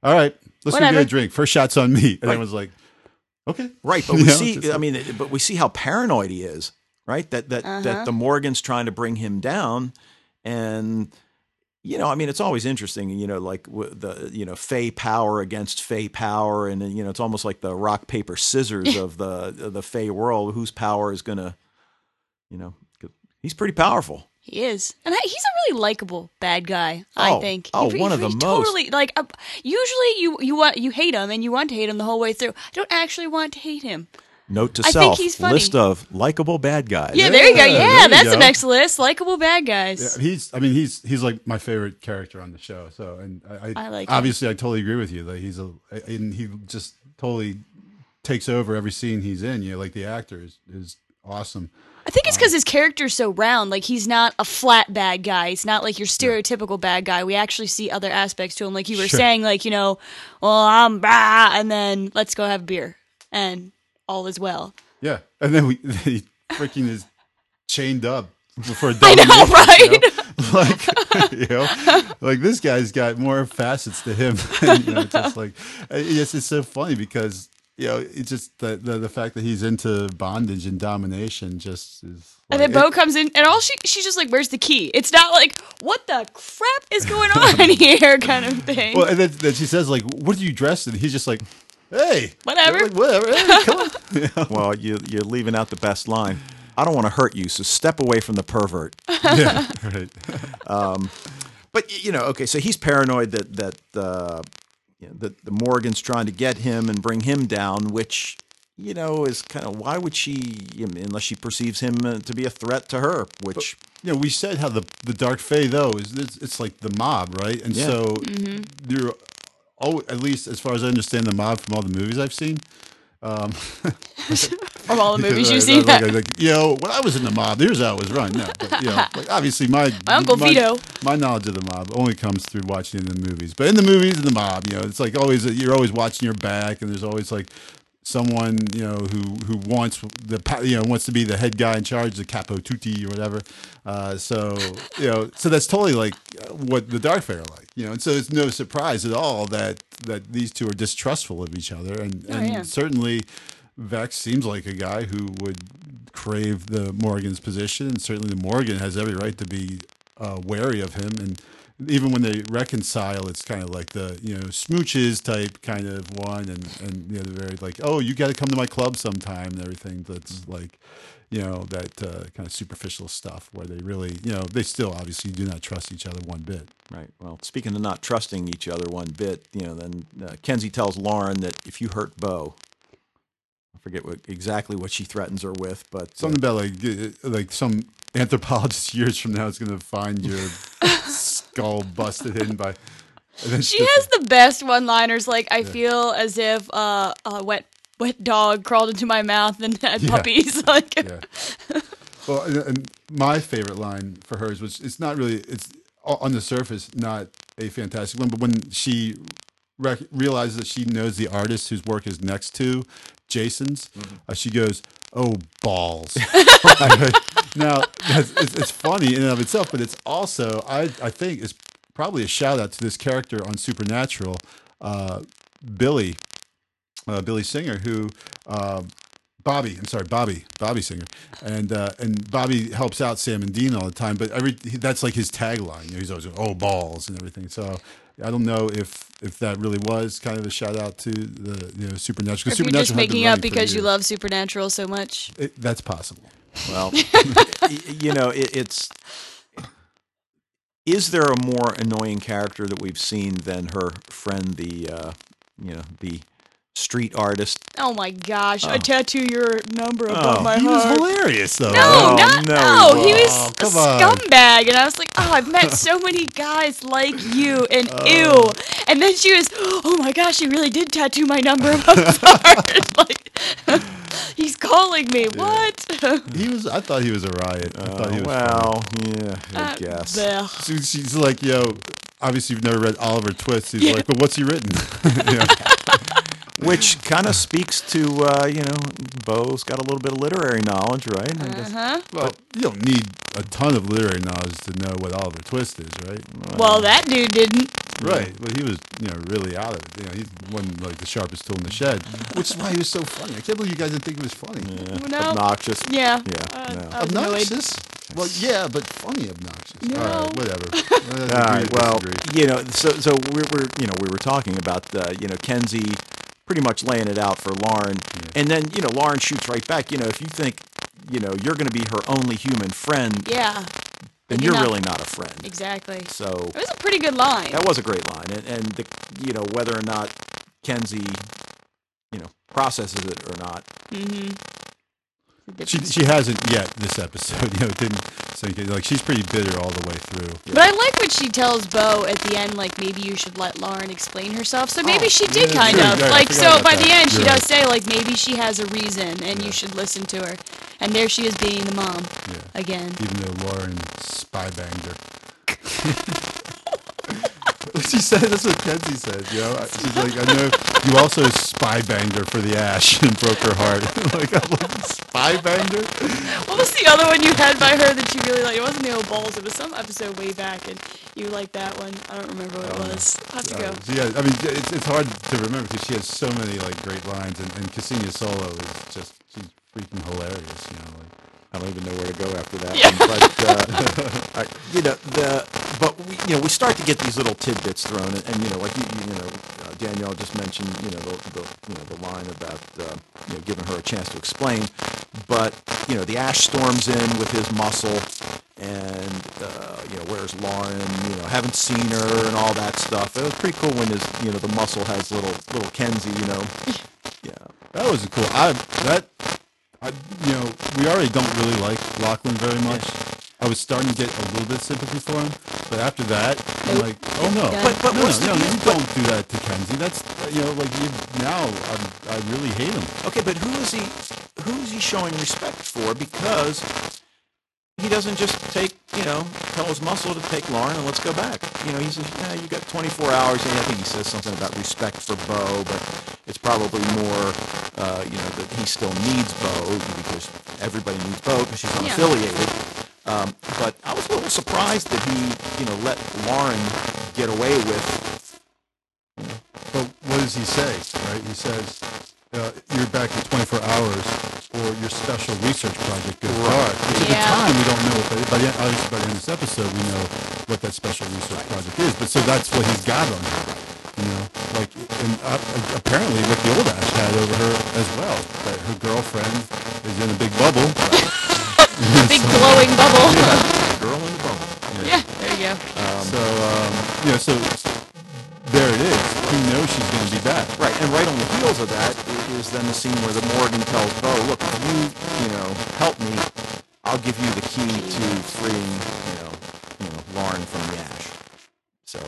all right, let's go get a drink. First shots on me, and I was like, okay, right but [laughs] we know, see just i like- mean but we see how paranoid he is right that that Uh-huh. that the morrigan's trying to bring him down and you know, I mean, it's always interesting, you know, like the, you know, Fey power against Fey power. And, you know, it's almost like the rock, paper, scissors of the, of the Fey world, whose power is going to, you know, he's pretty powerful. He is, and I, he's a really likable bad guy. I Oh, think. oh, He- one he- of the he most. Totally, like uh, usually you you want you hate him and you want to hate him the whole way through. I don't actually want to hate him. Note to I think self, he's funny. list of likable bad guys. Yeah, there you go. Yeah, there you that's the next list. Likable bad guys. Yeah, he's. I mean, he's he's like my favorite character on the show. So, and I, I, I like him. obviously I totally agree with you. Like he's a, and he just totally takes over every scene he's in. You know, like the actor is is awesome. I think it's um, because his character's so round. Like he's not a flat bad guy. He's not like your stereotypical bad guy. We actually see other aspects to him. Like you were Sure. saying, like you know, well I'm bah, and then let's go have a beer, and all is well. Yeah, and then we [laughs] he freaking is chained up for a [laughs] I know, right? [laughs] like you know, like this guy's got more facets to him. you know, just like uh, it's it's so funny because you know it's just the the, the fact that he's into bondage and domination just is. And then Bo comes in, and all she she's just like, "Where's the key?" It's not like, "What the crap is going on here?" kind of thing. Well, and then, then she says like, "What are you dressed in?" He's just like, "Hey, Whatever. Like, whatever. Hey, come on." [laughs] [laughs] Well, you, you're leaving out the best line. I don't want to hurt you, so step away from the pervert. [laughs] yeah, right. But you know, okay, so he's paranoid that that uh, you know, that the Morrigan's trying to get him and bring him down, which you know is kind of why would she, unless she perceives him uh, to be a threat to her, which you know, we said how the the Dark Fae though is it's, it's like the mob, right? And Yeah. so you're oh, at least as far as I understand the mob from all the movies I've seen, um, [laughs] from all the movies you've seen. like, like, you know, when I was in the mob, here's how it was run. No, but, you know, [laughs] like obviously my My Uncle my, Vito. My knowledge of the mob only comes through watching the movies. But in the movies, in the mob, you know, it's like always you're always watching your back, and there's always like someone you know who who wants the you know wants to be the head guy in charge, the capo tutti or whatever. Uh, so you know, so that's totally like what the Darkfae are like, you know. And so it's no surprise at all that that these two are distrustful of each other, and and yeah. certainly Vex seems like a guy who would crave the Morrigan's position, and certainly the Morrigan has every right to be uh, wary of him. And even when they reconcile, it's kind of like the you know smooches type kind of one, and and you know they're very like, oh, you got to come to my club sometime and everything. That's like. You know that uh, kind of superficial stuff where they really, you know, they still obviously do not trust each other one bit. Right. Well, speaking of not trusting each other one bit, you know, then uh, Kenzi tells Lauren that if you hurt Bo, I forget what exactly what she threatens her with, but uh, Something about like uh, like some anthropologist [laughs] years from now is going to find your [laughs] skull busted in by. And then She has the best one-liners. Like I feel as if uh, a wet wet dog crawled into my mouth and had Yeah. puppies. [laughs] like yeah. Well, and, and my favorite line for hers was it's not really it's on the surface not a fantastic one, but when she rec- realizes that she knows the artist whose work is next to Jason's, uh, she goes, "Oh balls!" [laughs] [laughs] now that's, it's, it's funny in and of itself, but it's also I I think it's probably a shout out to this character on Supernatural, uh, Billy uh, Billy Singer, who uh, Bobby, I'm sorry, Bobby, Bobby Singer, and uh, and Bobby helps out Sam and Dean all the time. But every that's like his tagline. You know, he's always oh balls and everything. So I don't know if if that really was kind of a shout out to the you know Supernatural. 'cause if you're Supernatural just making up because you love Supernatural so much. It, that's possible. well, [laughs] you know, it, it's. Is there a more annoying character that we've seen than her friend, the, uh, you know, the street artist? Oh my gosh! I tattoo your number Oh. above my heart. He was heart. hilarious though. No, Oh, not no, no. he He was Oh, a come on. scumbag, and I was like, oh, I've met [laughs] so many guys like you, and ew. And then she was, oh my gosh, he really did tattoo my number [laughs] above his heart. [laughs] like, he's calling me. What? He was. I thought he was a riot. I thought he was. funny. well, yeah, I Uh, guess. bleh. So she's like, yo, obviously you've never read Oliver Twist. He's like, but what's he written? You know? Which kind of speaks to, uh, you know, Bo's got a little bit of literary knowledge, right? I guess. Uh-huh. Well, you don't need a ton of literary knowledge to know what Oliver Twist is, right? Well, that dude didn't. Right. But he was, you know, really out of it. You know, he's one like the sharpest tool in the shed, which is why he was so funny. I can't believe you guys didn't think he was funny. Yeah, No. Obnoxious. Yeah. Yeah, Uh, no. I was annoyed. Obnoxious. Well, yeah, but funny obnoxious. No. right, whatever. All right. [laughs] Well, you know, so so we're, we're you know we were talking about uh, you know Kenzi pretty much laying it out for Lauren, and then you know Lauren shoots right back. You know, if you think you know you're going to be her only human friend, Yeah. then you're you're not- really not a friend. Exactly. So It was a pretty good line. that was a great line, and and the, you know whether or not Kenzi you know processes it or not. Mm-hmm. She she hasn't yet this episode. [laughs] You know, didn't in. Like she's pretty bitter all the way through. But I like what she tells Bo at the end, like maybe you should let Lauren explain herself. So maybe Oh, she did yeah, kind sure, of yeah, like. So by that. the end, she You're does right. say like maybe she has a reason, and you should listen to her. And there she is being the mom Yeah. again. even though Lauren spy banged her. [laughs] she said that's what Kenzi said. You know, she's like, I know you also spy banged her for the ash and broke her heart. like, [laughs] I'm like, oh, spy banged. What was the other one you had by her that you really liked? It wasn't the old balls. It was some episode way back, and you liked that one. I don't remember what it was. I'll have to go. Uh, yeah, I mean, it's, it's hard to remember because she has so many like great lines, and, and Ksenia Solo is just she's freaking hilarious. You know, like. I don't even know where to go after that. Yeah. One, but uh, [laughs] I, you know the but we, you know we start to get these little tidbits thrown, and, and you know like you, you know Danielle just mentioned you know the, the you know the line about uh, you know giving her a chance to explain, but you know the Ash storms in with his muscle, and uh, you know where's Lauren? You know haven't seen her and all that stuff. It was pretty cool when his you know the muscle has little little Kenzi. You know, [laughs] yeah. That was cool. I that I you know we already don't really like Lachlan very much. I was starting to get a little bit of sympathy for him, but after that, I'm like, oh no, Yeah. But- but no, what's no, you don't do that to Kenzi. That's you know like you now I'm, I really hate him. Okay, but who is he? who's he showing respect for? Because he doesn't just take, you know, tell his muscle to take Lauren and let's go back. You know, he says, yeah, you got 24 hours. And I think he says something about respect for Bo, but it's probably more, uh, you know, that he still needs Bo because everybody needs Bo because she's Yeah. Unaffiliated. Um, but I was a little surprised that he, you know, let Lauren get away with. But what does he say? Right? He says, uh, "You're back in 24 hours, or your special research project goes dark." Which at Yeah. the time we don't know. What that, by the end, by the end of this episode, we know what that special research project is. But so that's what he's got on her. You know, like, and uh, apparently what the old Ash had over her as well. That her girlfriend is in a big bubble. [laughs] A [laughs] big glowing bubble. Girl in the bubble. yeah, there you go. so um, you know, so there it is. He knows she's going to be back. Right, and right on the heels of that is then the scene where the Morrigan tells Bo, "Look, if you, you know, help me, I'll give you the key to freeing, you know, you know, Lauren from the ash." So,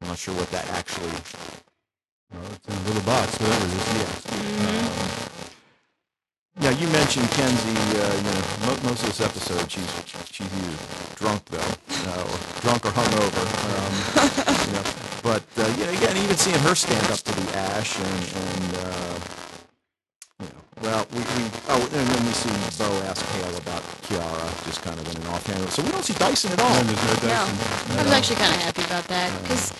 I'm not sure what that actually. Well, it's in a little box, whatever it is. Yeah. Um, yeah, you mentioned Kenzi. Uh, you know, most of this episode, she's she's either drunk though, uh, or drunk or hungover. Um, you know, but uh, you know, again, even seeing her stand up to the ash and and uh, you know, well, we, we oh, and then we see Bo ask Hale about Kiara, just kind of in an offhand. So we don't see Dyson at all. And there's no No, I was actually kind of happy about that because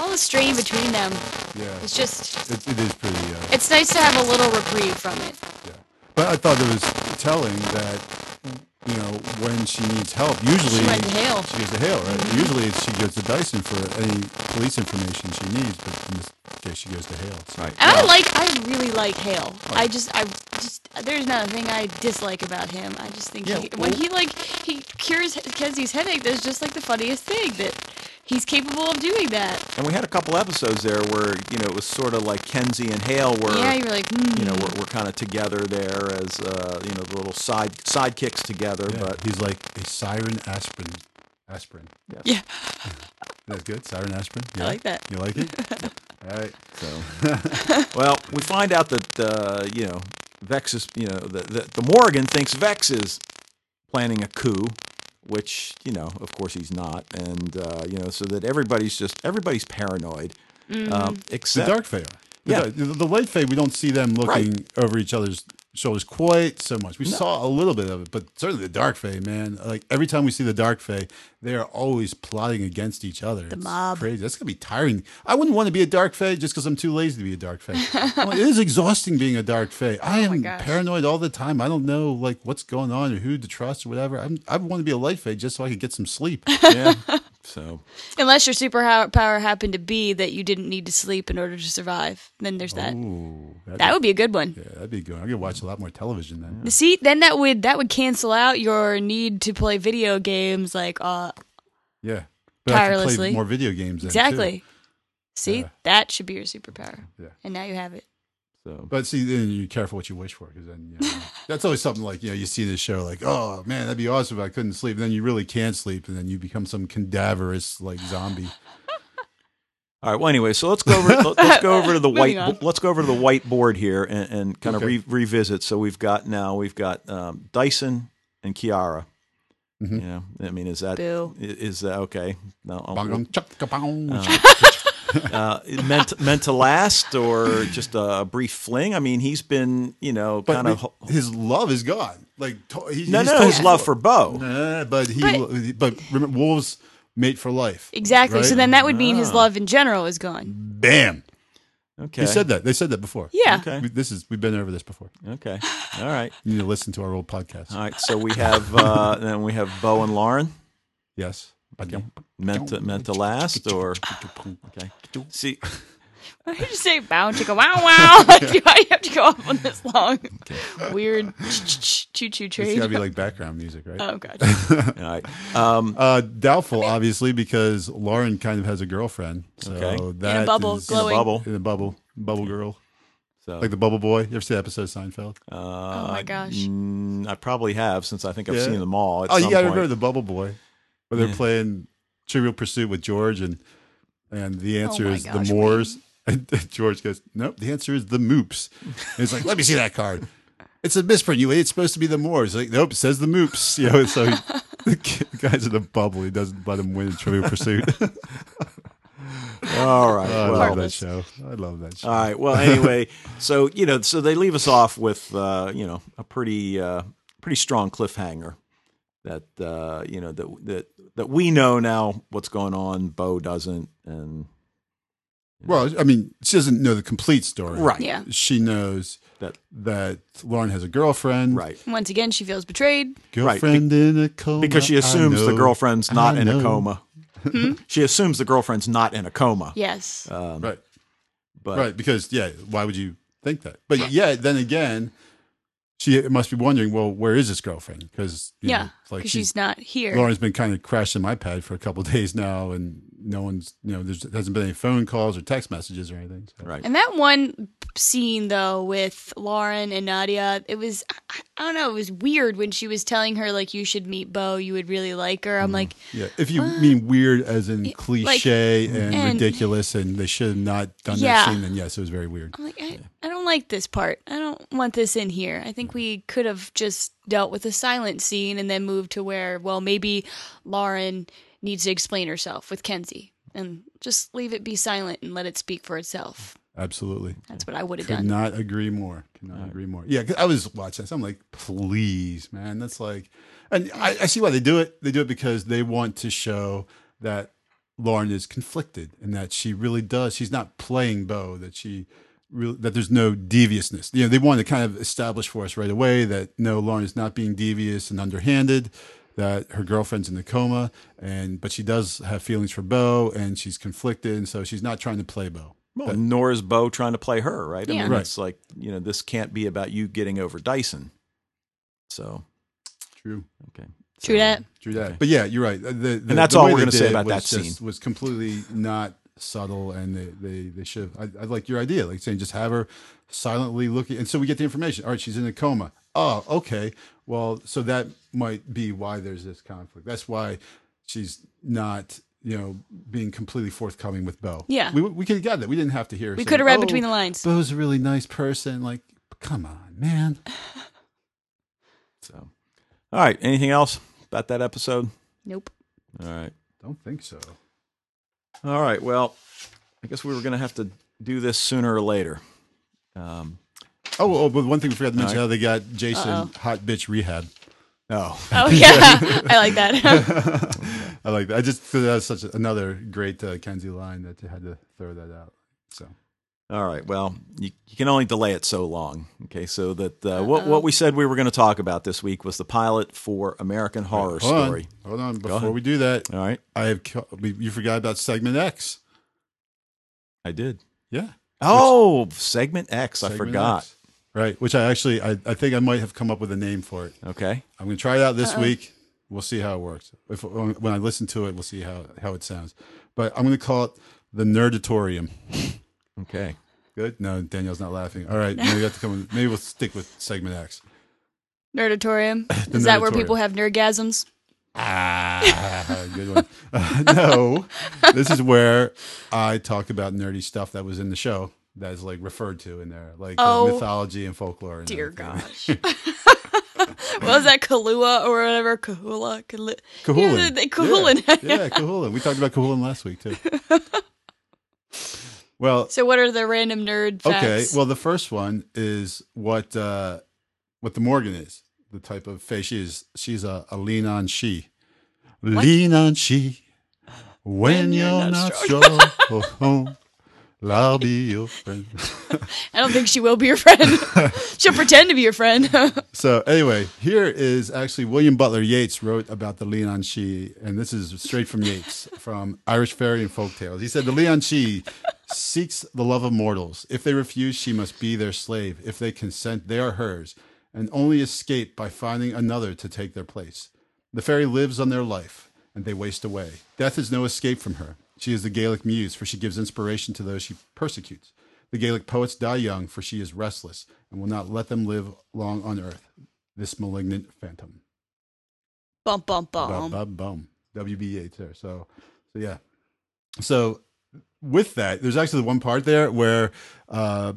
all the strain between them Yeah. is just. It, it is pretty. Uh, It's nice to have a little reprieve from it. yeah. But I thought it was telling that you know when she needs help, usually She went to Hale. She goes to Hale, right? Usually she goes to Dyson for any police information she needs, but in this case she goes to Hale. So. Right. And I like, I really like Hale. I just, I just, there's not a thing I dislike about him. I just think Yeah, he, when he like he cures Kenzi's headache, there's just like the funniest thing that he's capable of doing that. And we had a couple episodes there where you know it was sort of like Kenzi and Hale were. yeah, you're like, hmm. you know, we're, we're kind of together there as uh, you know the little side sidekicks together. Yeah, But he's like a siren aspirin. Aspirin. yeah, [laughs] That's good. Siren aspirin. I like that. You like it? [laughs] All right. so, [laughs] well, we find out that uh, you know Vex is you know the, the the Morrigan thinks Vex is planning a coup, which you know of course he's not, and uh, you know so that everybody's just everybody's paranoid, Mm-hmm. um, The dark fae. are. The Yeah. dark- The, the light fae, we don't see them looking over each other's shoulders quite so much. We saw a little bit of it, but certainly the dark fae, man. Like every time we see the dark fae, they are always plotting against each other. The mob. Crazy. That's gonna be tiring. I wouldn't want to be a dark fae just because I'm too lazy to be a dark fae. [laughs] It is exhausting being a dark fae. Oh I am Oh paranoid all the time. I don't know like what's going on or who to trust or whatever. I'm, I want to be a light fae just so I could get some sleep. [laughs] yeah. So unless your superpower happened to be that you didn't need to sleep in order to survive, then there's that. Ooh, that'd, would be a good one. yeah, that'd be good. I could watch a lot more television then. See, then that would that would cancel out your need to play video games like uh Yeah. But Tirelessly. more video games then, exactly. too. See, Yeah. that should be your superpower. Yeah. And now you have it. So But see, then you're careful what you wish for because then you know, [laughs] that's always something like, you know, you see this show like, oh man, that'd be awesome if I couldn't sleep. And then you really can't sleep and then you become some cadaverous like zombie. [laughs] All right. Well, anyway, so let's go over. let- let's go over to the [laughs] white. on. Let's go over to the whiteboard here and, and kind Okay. of re- revisit. So we've got now we've got um, Dyson and Kiara. Mhm. You know, I mean, is that Boo. i- is that okay? No, I'll- Bong, chugga, bong. Uh, meant meant to last or just a brief fling? I mean, he's been you know but kind of we- his love is gone. Like to- he, no he's no told- his love for Bo. Nah, but he But- but, remember wolves mate for life. Exactly. So then that would mean his Ah. love in general is gone. Bam. Okay, He said that. They said that before. Yeah. Okay. We- This is we've been over this before. okay, all right, You need to listen to our old podcast. all right. So we have uh, then we have Bo and Lauren. Yes. Meant to meant to last or okay. See, Why did you say bow chicka wow wow? [laughs] Like, do I have to go off on this long, weird choo choo It's train? got to be like [laughs] background music, right? oh god. all right. Um, Uh, doubtful, obviously, because Lauren kind of has a girlfriend. So Okay. that bubble, is- glowing. bubble. in a bubble, bubble girl, So like the bubble boy. You ever see the episode of Seinfeld? Uh, Oh my gosh. mm, I probably have since I think I've Yeah. seen them all. At oh, some you got to remember the bubble boy, where they're Yeah. playing Trivial Pursuit with George, and and the answer Oh is gosh, the Moors, [laughs] And George goes, Nope, the answer is the Moops. And he's like, Let me see that card. It's a misprint, you. It's supposed to be the Moors. Like, nope, it says the Moops. [laughs] You know, so he, [laughs] the guy's in a bubble. He doesn't let him win in Trivial Pursuit. All right. I well, love that show. I love that show. All right. Well, anyway, so you know, so they leave us off with uh, you know a pretty uh, pretty strong cliffhanger that uh, you know that that that we know now what's going on. Bo doesn't, and Well, I mean, she doesn't know the complete story. right, Yeah. She knows That- that Lauren has a girlfriend. right, Once again, she feels betrayed. Girlfriend in a coma. because she I assumes the girlfriend's not in a know. coma. [laughs] she assumes the girlfriend's not in a coma. Yes. Um, Right. But right. Because, yeah, why would you think that? But yeah, then again, she must be wondering, well, where is this girlfriend? Because, yeah. know, like she's, she's not here. Lauren's been kind of crashing my pad for a couple of [laughs] days now, and no one's, you know, there's hasn't been any phone calls or text messages or anything. So. right. And that one scene though with Lauren and Nadia, it was I, I don't know, it was weird when she was telling her like you should meet Bo, you would really like her. I'm mm-hmm. like, Yeah, if you mean weird as in cliche and, and- ridiculous, and they should have not done Yeah. that scene, then yes, it was very weird. I'm like I, I don't like this part. I don't want this in here. I think we could have just dealt with a silent scene and then moved to where well maybe Lauren needs to explain herself with Kenzi and just leave it be silent and let it speak for itself. Absolutely. That's what I would have Could done. not agree more. Could not agree more. Yeah, 'cause I was watching this. I'm like, please, man. That's like, and I, I see why they do it. They do it because they want to show that Lauren is conflicted and that she really does. She's not playing Bo. That she really that there's no deviousness. You know, they want to kind of establish for us right away that no, Lauren is not being devious and underhanded. That her girlfriend's in the coma, and but she does have feelings for Bo, and she's conflicted, and so she's not trying to play Bo. Well, nor is Bo trying to play her, right? I Yeah. mean, Right. it's like you know, this can't be about you getting over Dyson. So True. okay, True that. True that. Okay. But yeah, you're right. The, the, And that's the all we're gonna say about that just- scene. Was completely not subtle, and they they, they should. I, I like your idea, like saying just have her silently looking, and so we get the information. All right, she's in a coma. Oh, okay. Well, so that might be why there's this conflict. That's why she's not. You know, being completely forthcoming with Bo. Yeah. we we could have got that. We didn't have to hear. her We could have read "Oh, between the lines. Bo's a really nice person. Like, come on, man. [laughs] so all right. Anything else about that episode? Nope. All right, Don't think so. all right. Well, I guess we were going to have to do this sooner or later. Um, Oh, oh, but one thing we forgot to mention: All how they got Jason Uh-oh. hot bitch rehab. oh, Oh [laughs] yeah, I like that. [laughs] I like that. I just thought that was such another great uh, Kenzi line that you had to throw that out. So All right. Well, you, you can only delay it so long. Okay. So that uh, what what we said we were going to talk about this week was the pilot for American Horror hold Story. on, hold on. Before we do that, All right. I have you forgot about segment X. I did. Yeah, Oh, segment X. I Segment forgot. X. Right, which I actually I, I think I might have come up with a name for it. Okay. I'm going to try it out this Uh-oh. week. We'll see how it works. If when I listen to it, we'll see how how it sounds. But I'm going to call it the Nerdatorium. [laughs] Okay. Good. No, Danielle's not laughing. All right, maybe we have to come. Maybe we'll stick with segment X. Nerdatorium. [laughs] Is that where people have nerdgasms? Ah, [laughs] good one. Uh, no, this is where I talk about nerdy stuff that was in the show that is like referred to in there, like uh, Oh. mythology and folklore. And Dear everything. gosh. [laughs] [laughs] what was that Kahlua or whatever? Kahula? Kahula. Kahulin. Yeah, the Yeah, [laughs] yeah, Kahulin. We talked about Kahulin last week too. Well, So what are the random nerd facts? okay. Well, the first one is what uh, what the Morrigan is. The type of face she is. She's a, a Leanan Sidhe. Lean on she. When, you're, not strong, oh, oh, I'll be your friend. [laughs] I don't think she will be your friend. [laughs] She'll pretend to be your friend. [laughs] So anyway, here is actually William Butler Yeats wrote about the Leanan Sidhe, and this is straight from Yeats from Irish Fairy and Folk Tales. He said the Leanan Sidhe seeks the love of mortals. If they refuse, she must be their slave. If they consent, they are hers, and only escape by finding another to take their place. The fairy lives on their life, and they waste away. Death is no escape from her. She is the Gaelic muse, for she gives inspiration to those she persecutes. The Gaelic poets die young, for she is restless and will not let them live long on earth. This malignant phantom. bum bum Bum, bum. bum, bum. WB Yeats there. So, so yeah. So with that, there's actually one part there where uh,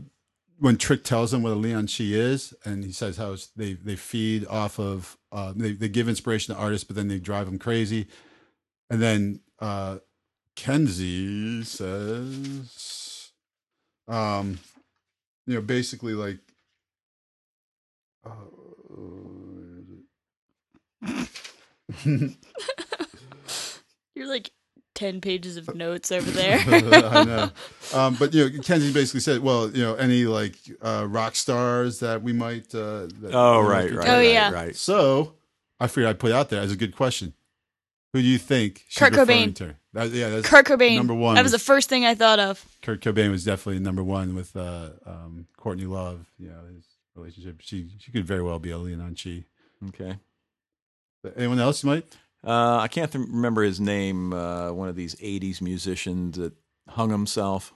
when Trick tells him what a Leanan Sidhe is, and he says how they they feed off of uh, they they give inspiration to artists, but then they drive them crazy, and then uh, Kenzi says, um, you know, basically like. Uh, You're like ten pages of notes [laughs] over there. I know. [laughs] Um, but you know, Kenzi basically said, "Well, you know, any like uh, rock stars that we might." Uh, that, Oh, you know, right, right, Oh, right, yeah. right. So I figured I'd put out there as a good question. Who do you think? she's Kurt referring Cobain. To? That, yeah, that's Kurt Cobain. Number one. That was the first thing I thought of. Kurt Cobain was definitely number one with uh, um, Courtney Love. You know, his relationship. She she could very well be a Leanan Sidhe. Okay. But anyone else you might? Uh, I can't th- remember his name. Uh, one of these '80s musicians that hung himself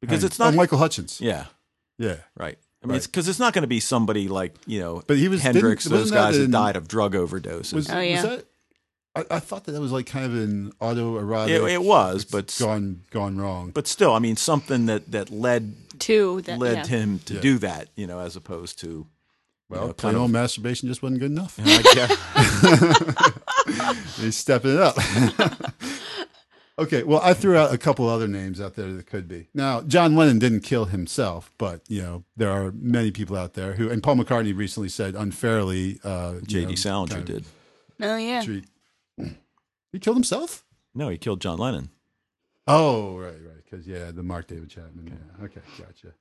because Hank. it's not. oh, Michael Hutchence. yeah, Yeah. right. I mean, Right. it's because it's not going to be somebody like you know But he was- Hendrix, those wasn't that guys that in- died of drug overdoses. Was, Oh, yeah. was that? I, I thought that that was like kind of an autoerotic. it, it was, but gone gone wrong. but still, I mean, something that that led to That, led yeah. him to Yeah. do that, you know, as opposed to Well, you know, plain kind old of. masturbation just wasn't good enough. I guess- [laughs] He's stepping it up. [laughs] okay, well, I threw out a couple other names out there that could be. Now, John Lennon didn't kill himself, but you know there are many people out there who, and Paul McCartney recently said unfairly. Uh, you J.D. know, Salinger kind of did. Oh yeah. treat- He killed himself. No, he killed John Lennon. Oh, right, right. Because yeah, the Mark David Chapman. Yeah. Okay, gotcha.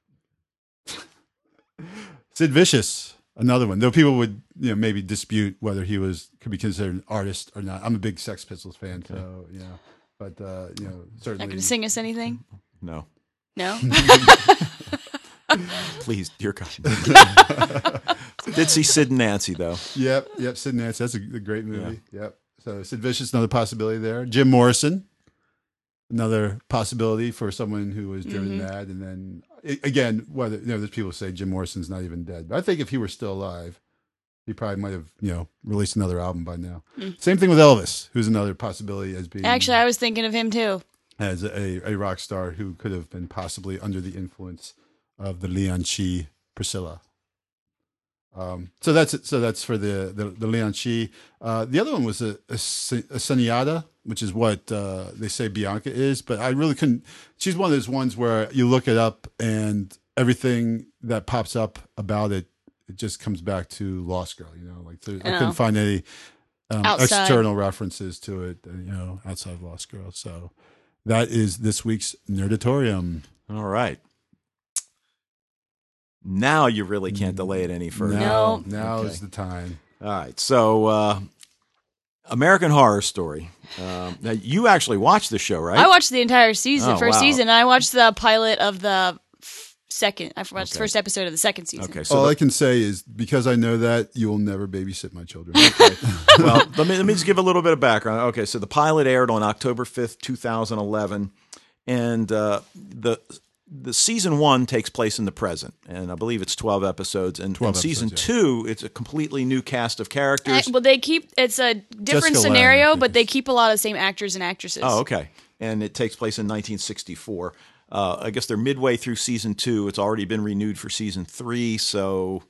Sid Vicious, another one. Though people would, you know, maybe dispute whether he was could be considered an artist or not. I'm a big Sex Pistols fan, so you know. But uh, you know, certainly. Not going to sing us anything. No, No. [laughs] [laughs] please, dear God. [laughs] did see Sid and Nancy though. Yep, yep. Sid and Nancy. That's a, a great movie. Yep. So Sid Vicious, another possibility there. Jim Morrison, another possibility for someone who was driven Mm-hmm. mad, and then again, whether you know, there's people who say Jim Morrison's not even dead, but I think if he were still alive, he probably might have you know released another album by now. Same thing with Elvis, who's another possibility as being Mm. Actually, I was thinking of him too. as a, a rock star who could have been possibly under the influence of the Leanan Sidhe Priscilla. Um, so that's it. So that's for the the, the Leanan Uh, the other one was a, a, a Seniyata, which is what uh, they say Bianca is, but I really couldn't. She's one of those ones where you look it up and everything that pops up about it, it just comes back to Lost Girl. You know, like there, I Oh. couldn't find any um, external references to it. uh, You know, outside of Lost Girl. So that is this week's Nerdatorium. All right. Now you really can't delay it any further. Now, No. now Okay. is the time. All right. So, uh, American Horror Story. Um, now, you actually watched the show, right? I watched the entire season, Oh, first wow. season. And I watched the pilot of the second. I watched the first episode of the second season. okay. So, All the- I can say is because I know that you will never babysit my children. [laughs] well, let me let me just give a little bit of background. Okay, so the pilot aired on October fifth, two thousand eleven, and uh, the the season one takes place in the present, and I believe it's twelve episodes. And, 12 and season episodes, two, it's a completely new cast of I- characters. well, they keep it's a different Jessica scenario, I but they keep a lot of the same actors and actresses. Oh, okay. And it takes place in 1964. Uh, I guess they're midway through season two. It's already been renewed for season three. So,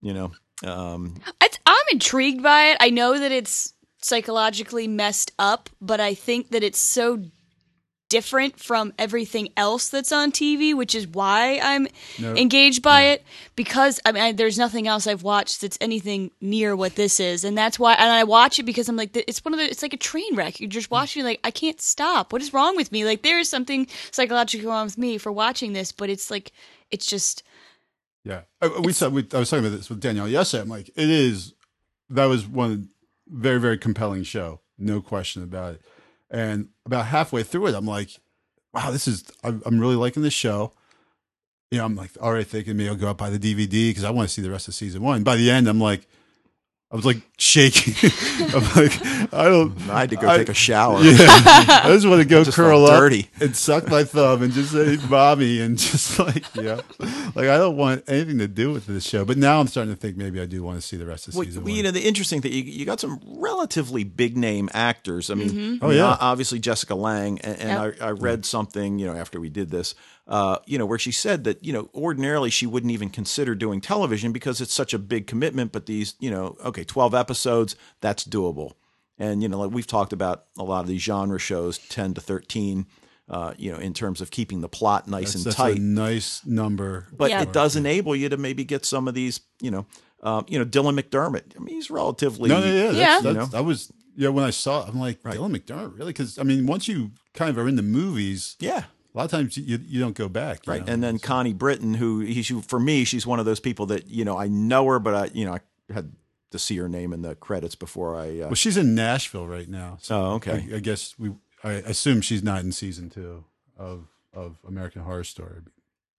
you know, um, It's, I'm intrigued by it. I know that it's psychologically messed up, but I think that it's so different from everything else that's on TV, which is why I'm No. engaged by it. Because I mean, I, there's nothing else I've watched that's anything near what this is, and that's why. And I watch it because I'm like, it's one of the. It's like a train wreck. You're just watching, like, I can't stop. What is wrong with me? Like, there is something psychologically wrong with me for watching this, but it's like, it's just. Yeah, I, we said we, I was talking about this with Danielle yesterday. I'm like, it is. That was one very very compelling show, no question about it. And about halfway through it, I'm like, wow, this is. I'm, really liking this show. You know, I'm like already thinking maybe I'll go out buy the DVD because I want to see the rest of season one. By the end, I'm like, I was like shaking. [laughs] I'm like, I don't. I had to go I- take a shower. [laughs] Yeah, I just want to go [laughs] just curl up dirty. and suck my thumb and just say "mommy" and just like yeah, like I don't want anything to do with this show. But now I'm starting to think maybe I do want to see the rest of Well, season well, one. you know, the interesting thing, you, you got some relatively big name actors. I mean, mm-hmm. Oh, I mean, yeah. obviously Jessica Lange, and, and I, I read something, you know, after we did this, uh, you know, where she said that, you know, ordinarily she wouldn't even consider doing television because it's such a big commitment. But these, you know, okay, 12 episodes, that's doable. And, you know, like we've talked about a lot of these genre shows, 10 to 13, uh, you know, in terms of keeping the plot nice that's, and that's tight a nice number. but Yeah. it does enable you to maybe get some of these, you know, um, you know, Dylan McDermott. I mean, he's relatively. No, no, yeah, that's, Yeah. That's, You know? that was yeah. When I saw, it, I'm like Dylan McDermott, really? Because I mean, once you kind of are in the movies, Yeah, a lot of times you you don't go back, right. know? And then Connie Britton, who he's for me, she's one of those people that you know I know her, but I you know I had to see her name in the credits before I. Uh, well, she's in Nashville right now. So oh, okay. I, I guess we. I assume she's not in season two of of American Horror Story.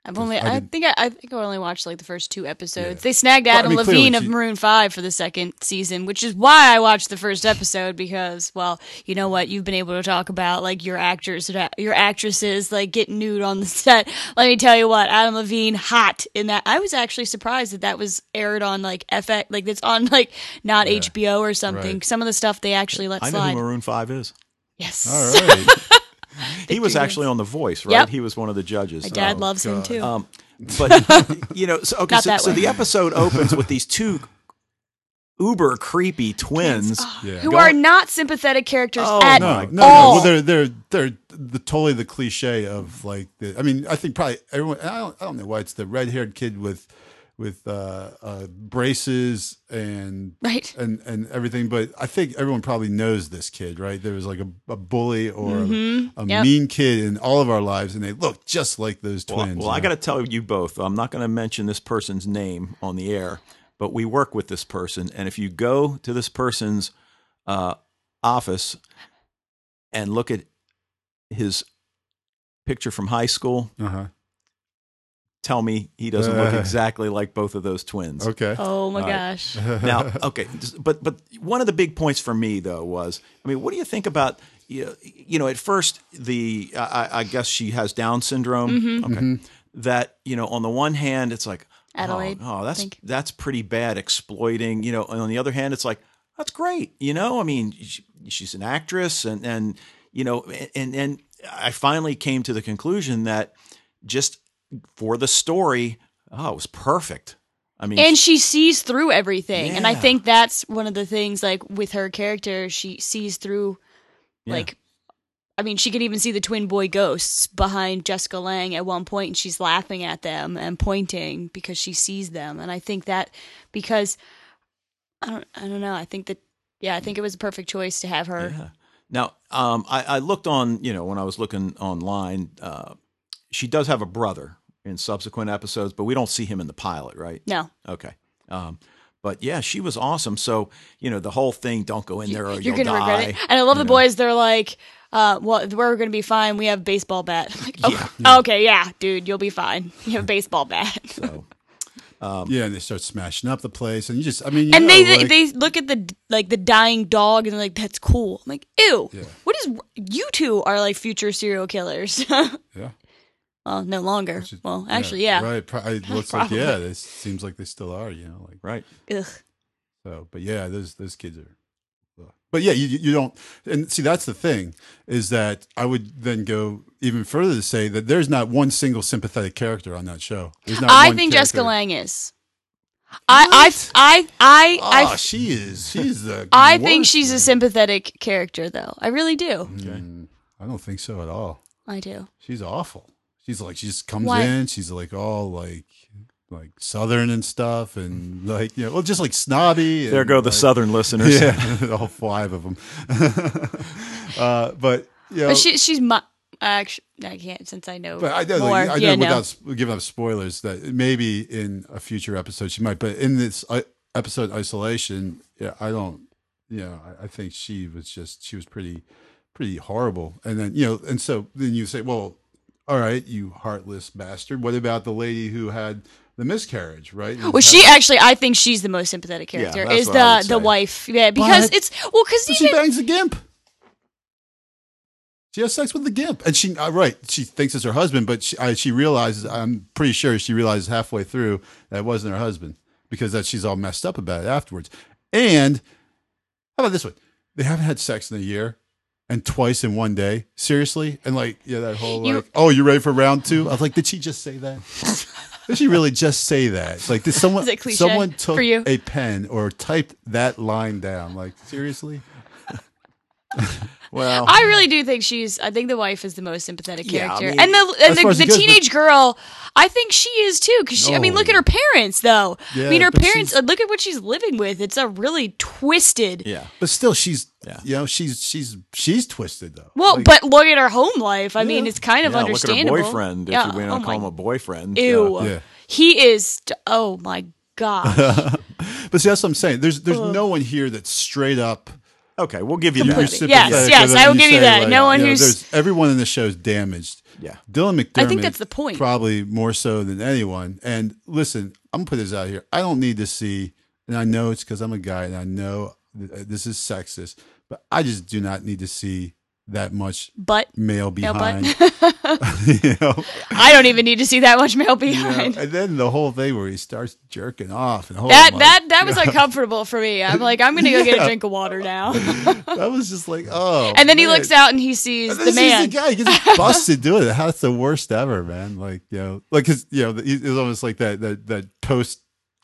I've only, I I, think I, I think I only watched like the first two episodes. Yeah. They snagged Well, I Adam mean, Levine of Maroon Five for the second season, which is why I watched the first episode because, well, you know what? You've been able to talk about like your actors, your actresses, like getting nude on the set. [laughs] Let me tell you what, Adam Levine, hot in that. I was actually surprised that that was aired on like FX, like it's on like not HBO or something. Right. Some of the stuff they actually let I know slide. who Maroon Five is. yes, All right. [laughs] [laughs] He was Victory actually on The Voice, right? Yep. He was one of the judges. my dad Oh, loves him too. Um, [laughs] but you know, so okay, so, so the episode opens with these two uber creepy twins. Yeah. who are not sympathetic characters Oh, at no, my no, no. all. Well, they're they're they're the totally the cliche of like the. I mean, I think probably everyone. I don't, I don't know why it's the red haired kid with with uh, uh, braces and Right. and and everything. But I think everyone probably knows this kid, right? There was like a, a bully or a, a Mm-hmm. Yep. mean kid in all of our lives, and they look just like those twins. well, you I got to tell you both. I'm not going to mention this person's name on the air, but we work with this person, and if you go to this person's uh, office and look at his picture from high school, Uh-huh. Tell me he doesn't look [laughs] exactly like both of those twins. Okay. Oh my All right. gosh. [laughs] Now, okay, but but one of the big points for me though was, I mean, what do you think about you know, you know at first the I, I guess she has Down syndrome. Mm-hmm. Okay, that you know on the one hand it's like Adelaide, oh, oh, that's that's pretty bad exploiting. You know, and on the other hand it's like that's great. You know, I mean, she, she's an actress, and and you know, and and I finally came to the conclusion that just for the story, oh, it was perfect. I mean, and she sees through everything and i think that's one of the things like with her character she sees through Yeah. like i mean she can even see the twin boy ghosts behind jessica lange at one point and she's laughing at them and pointing because she sees them and i think that because i don't i don't know i think that yeah i think it was a perfect choice to have her Yeah. Now, um, I, I looked on, you know, when I was looking online, uh, she does have a brother in subsequent episodes, but we don't see him in the pilot, right? no Okay. Um, but yeah, she was awesome. So, you know, the whole thing, don't go in there or you're you'll gonna die. regret it and i love you the know. boys they're like uh, well, we're gonna be fine. We have a baseball bat. [laughs] Like, oh, Yeah. okay, yeah, dude, you'll be fine. [laughs] You have a baseball bat. So, [laughs] yeah, and they start smashing up the place, and you just, I mean, and know, they, they like- they look at the like the dying dog and they're like that's cool i'm like ew Yeah. what is you two are like future serial killers yeah. Well no longer is- well actually yeah, Right. Pro- [laughs] It looks like yeah. It seems like they still are. You know, like right. Ugh. so. But yeah, those those kids are. But yeah, you you don't. And see, that's the thing is that I would then go even further to say that there's not one single sympathetic character on that show. There's not. i one think character- jessica lange is I, What? I i i Oh, i she is. She's the. [laughs] i think worst, she's a sympathetic character though i really do Mm, I don't think so at all. i do She's awful. She's like she just comes Why? in. She's like all like like southern and stuff, and like you know, well, just like snobby. There and, go the like- Southern listeners. Yeah, [laughs] all five of them. [laughs] uh, but you know, but she she's my actually i can't since i know but I know, more like, I know yeah no without s- giving up spoilers that maybe in a future episode she might, but in this uh, episode isolation, yeah, I don't. Yeah, I, I think she was just she was pretty pretty horrible, and then you know, and so then you say, well, all right, you heartless bastard. What about the lady who had the miscarriage, right? And Well, she actually, I think she's the most sympathetic character. that's is what I would the the wife? Yeah, because What? it's well, because she even bangs the gimp. She has sex with the gimp, and she uh, right. She thinks it's her husband, but she, I, she realizes. I'm pretty sure she realizes halfway through that it wasn't her husband because that she's all messed up about it afterwards. And how about this one? They haven't had sex in a year, and twice in one day. Seriously, and like yeah, that whole You- like, oh, you ready for round two? I was like, did she just say that? [laughs] Did she really just say that? It's like did someone someone took a pen or typed that line down? Like seriously? [laughs] Well, I really do think she's. I think the wife is the most sympathetic Yeah, I character, mean- and the and the, the it goes, but- teenage girl. I think she is too. Because I mean, No. look at her parents, though. Yeah, I mean, her parents. she's- uh, Look at what she's living with. It's a really twisted. yeah. But still, she's Yeah. you know she's she's she's twisted though. Well, Like, but look at her home life. I mean, it's kind of yeah, look at her understandable. boyfriend. If Yeah. you want oh to call him a boyfriend. Ew. Yeah. He is. Oh my [laughs] god. but see, that's what I'm saying. There's there's no one here that's straight up. Okay, we'll give you You're that. Yes, yes, I will give you say, that. No one you know, who's- everyone in the show is damaged. Yeah. Dylan McDermott. I think that's the point. Probably more so than anyone. And listen, I'm gonna put this out here. I don't need to see, and I know it's because I'm a guy, and I know th- this is sexist, but I just do not need to see that much but butt. behind. [laughs] [laughs] you know. I don't even need to see that much male You know, behind. and then the whole thing where he starts jerking off and oh That that that was uncomfortable for me. I'm like, I'm gonna go get a drink of water now. [laughs] that was just like oh And then he looks out and he sees And the man. the guy he gets busted doing it that's the worst ever man like you know like cause you know it was almost like that that that post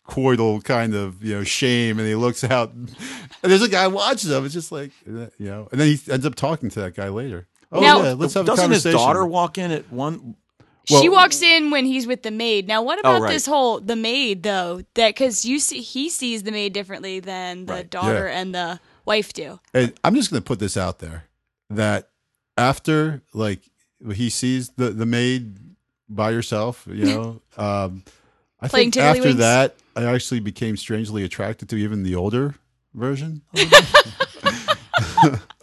coital kind of you know shame and he looks out and there's a guy watching him it's just like you know and then he ends up talking to that guy later oh Now- yeah let's have a Doesn't his conversation daughter walk in at one? she walks in when he's with the maid. Now, what about Oh, right. this whole the maid though? That because you see, he sees the maid differently than the Right. daughter Yeah. and the wife do. And I'm just going to put this out there that after like he sees the the maid by herself, you [laughs] know, um, I Playing think after tiddlywinks? that, I actually became strangely attracted to even the older version. [laughs]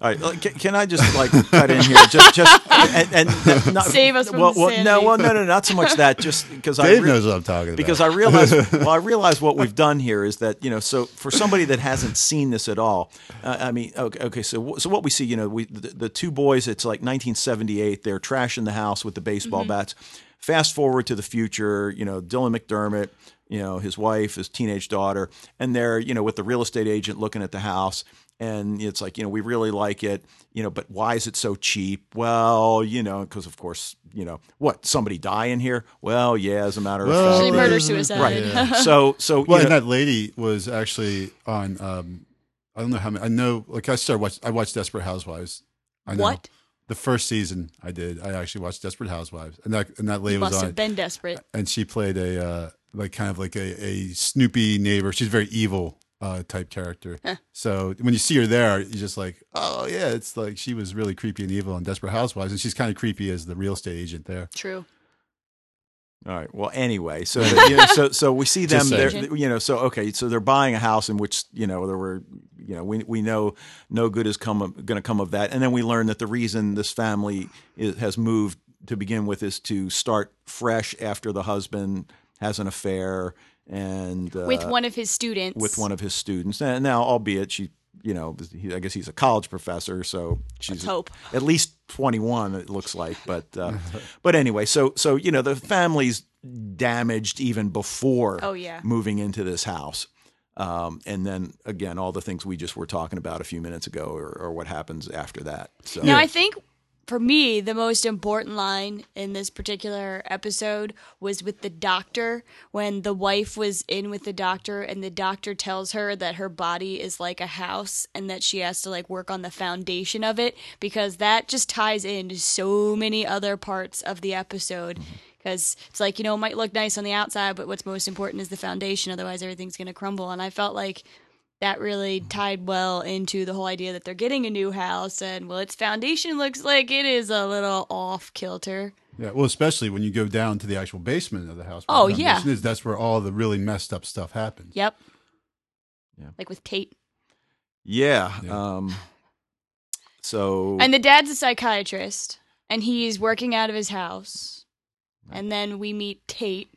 All right, can, can I just like cut in here? Just, just, and, and not, Save us from well, the well, no, well, no, no, not so much that. Just because I Dave re- knows what I'm talking about. because I realize [laughs] well, I realize what we've done here is that you know, so for somebody that hasn't seen this at all, uh, I mean, okay, okay, so so what we see, you know, we the, the two boys, it's like 1978, they're trashing the house with the baseball Mm-hmm. bats. Fast forward to the future, you know, Dylan McDermott, you know, his wife, his teenage daughter, and they're you know with the real estate agent looking at the house. And it's like, you know, we really like it, you know, but why is it so cheap? Well, you know, because of course, you know, what, somebody die in here? Well, yeah, as a matter of fact. Usually they- murder yeah. suicide. Right. Yeah. So, so well, you and that lady was actually on. Um, I don't know how many. I know, like I started watch. I watched Desperate Housewives. I know. What? The first season I did. I actually watched Desperate Housewives, and that and that lady You was must on. have been desperate. and she played a uh, like kind of like a, a Snoopy neighbor. She's a very evil uh, type character. So when you see her there, you're just like, oh yeah, it's like she was really creepy and evil on Desperate Housewives, and she's kind of creepy as the real estate agent there. True. All right. Well, anyway, so the, [laughs] you know, so so we see them. Just you know, so okay, so they're buying a house in which you know there were, you know, we we know no good is come going to come of that, and then we learn that the reason this family is, has moved to begin with is to start fresh after the husband has an affair and uh, With one of his students. with one of his students. And now, albeit she, you know, he, I guess he's a college professor, so she's hope. at least 21 it looks like but uh, [laughs] but anyway so so you know the family's damaged even before Oh, yeah. moving into this house um, and then again all the things we just were talking about a few minutes ago or, or what happens after that so Now, I think for me, the most important line in this particular episode was with the doctor when the wife was in with the doctor and the doctor tells her that her body is like a house and that she has to like work on the foundation of it because that just ties into so many other parts of the episode. Mm-hmm. Because it's like, you know, it might look nice on the outside, but what's most important is the foundation. Otherwise, everything's going to crumble. And I felt like that really tied well into the whole idea that they're getting a new house and well its foundation looks like it is a little off kilter Yeah, well, especially when you go down to the actual basement of the house. Oh, the yeah. Is, that's where all the really messed up stuff happens. yep Yeah. like with tate yeah, Yeah. um so and the dad's a psychiatrist and he's working out of his house. And then we meet Tate,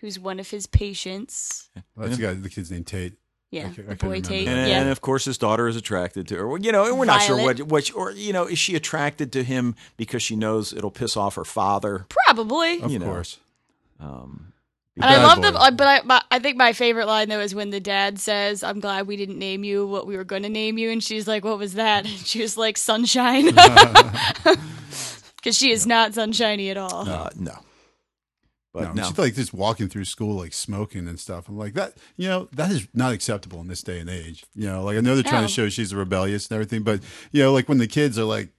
who's one of his patients. That's the guy. The kid's named Tate. Yeah, I the I boy Tate. And, yeah. and of course, his daughter is attracted to her. You know, and we're not sure what, what, she- or you know, is she attracted to him because she knows it'll piss off her father? Probably. Of You know. course. Um, And I love boy. the, uh, but I, my, I think my favorite line though is when the dad says, "I'm glad we didn't name you what we were going to name you," and she's like, "What was that?" And [laughs] she was like, "Sunshine," [laughs] [laughs] because she is not sunshiny at all. uh, no, but no, no, she's like just walking through school, like smoking and stuff. I'm like that. You know, that is not acceptable in this day and age. You know, like I know they're trying No. to show she's rebellious and everything, but you know, like when the kids are like,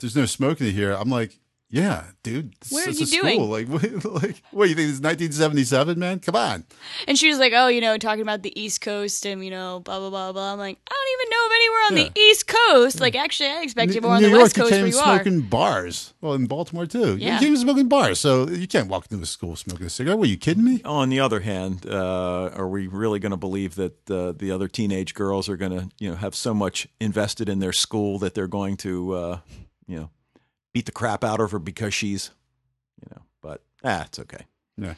"There's no smoking here," I'm like, "Yeah, dude, this What are you a school. doing? Like, what, [laughs] like, what you think? This is 1977, man? Come on." And she was like, "Oh, you know, talking about the East Coast and you know, blah blah blah blah." I'm like, I don't even know of anywhere on the East Coast. Like, actually, I expect you N- more on New the York, West you Coast can't where even you are. smoke in bars. Well, in Baltimore too. Yeah. You can't even smoke in bars, so you can't walk into a school smoking a cigarette. Were you kidding me? On the other hand, uh, are we really going to believe that uh, the other teenage girls are going to, you know, have so much invested in their school that they're going to, uh, you know, beat the crap out of her because she's, you know? But ah, it's okay. Yeah.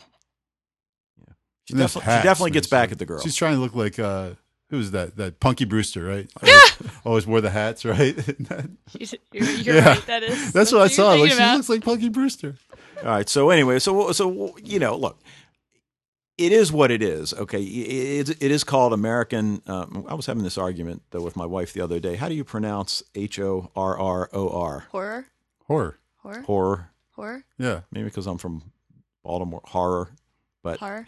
She, And those she definitely man, gets back like- at the girl. She's trying to look like uh, who was that? That Punky Brewster, right? [laughs] Yeah. Always wore the hats, right? [laughs] You're, you're Yeah. right. That is. [laughs] That's what I saw. Like thinking she looks like Punky Brewster. All right. So anyway, so so you know, look, it is what it is. Okay, it, it is called American. Um, I was having this argument though with my wife the other day. How do you pronounce H O R R O R? horror, Horror. horror, Horror. horror, Yeah. Maybe because I'm from Baltimore. Horror, but horror,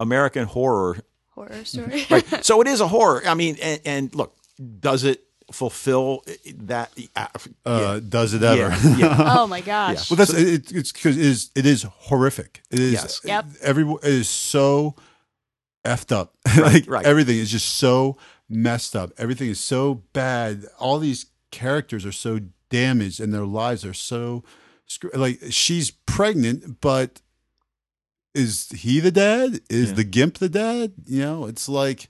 American horror. horror story. Right. [laughs] so it is a horror. I mean, and, and look, does it fulfill that? Uh, Uh, Does it ever? yeah, yeah. [laughs] oh my gosh. Well, that's it, it's because it is it is horrific. It is Yes. Yep. every it is so effed up. [laughs] like right. everything is just so messed up. Everything is so bad. All these characters are so damaged, and their lives are so like she's pregnant, but is he the dad? Is Yeah. the gimp the dad? You know, it's like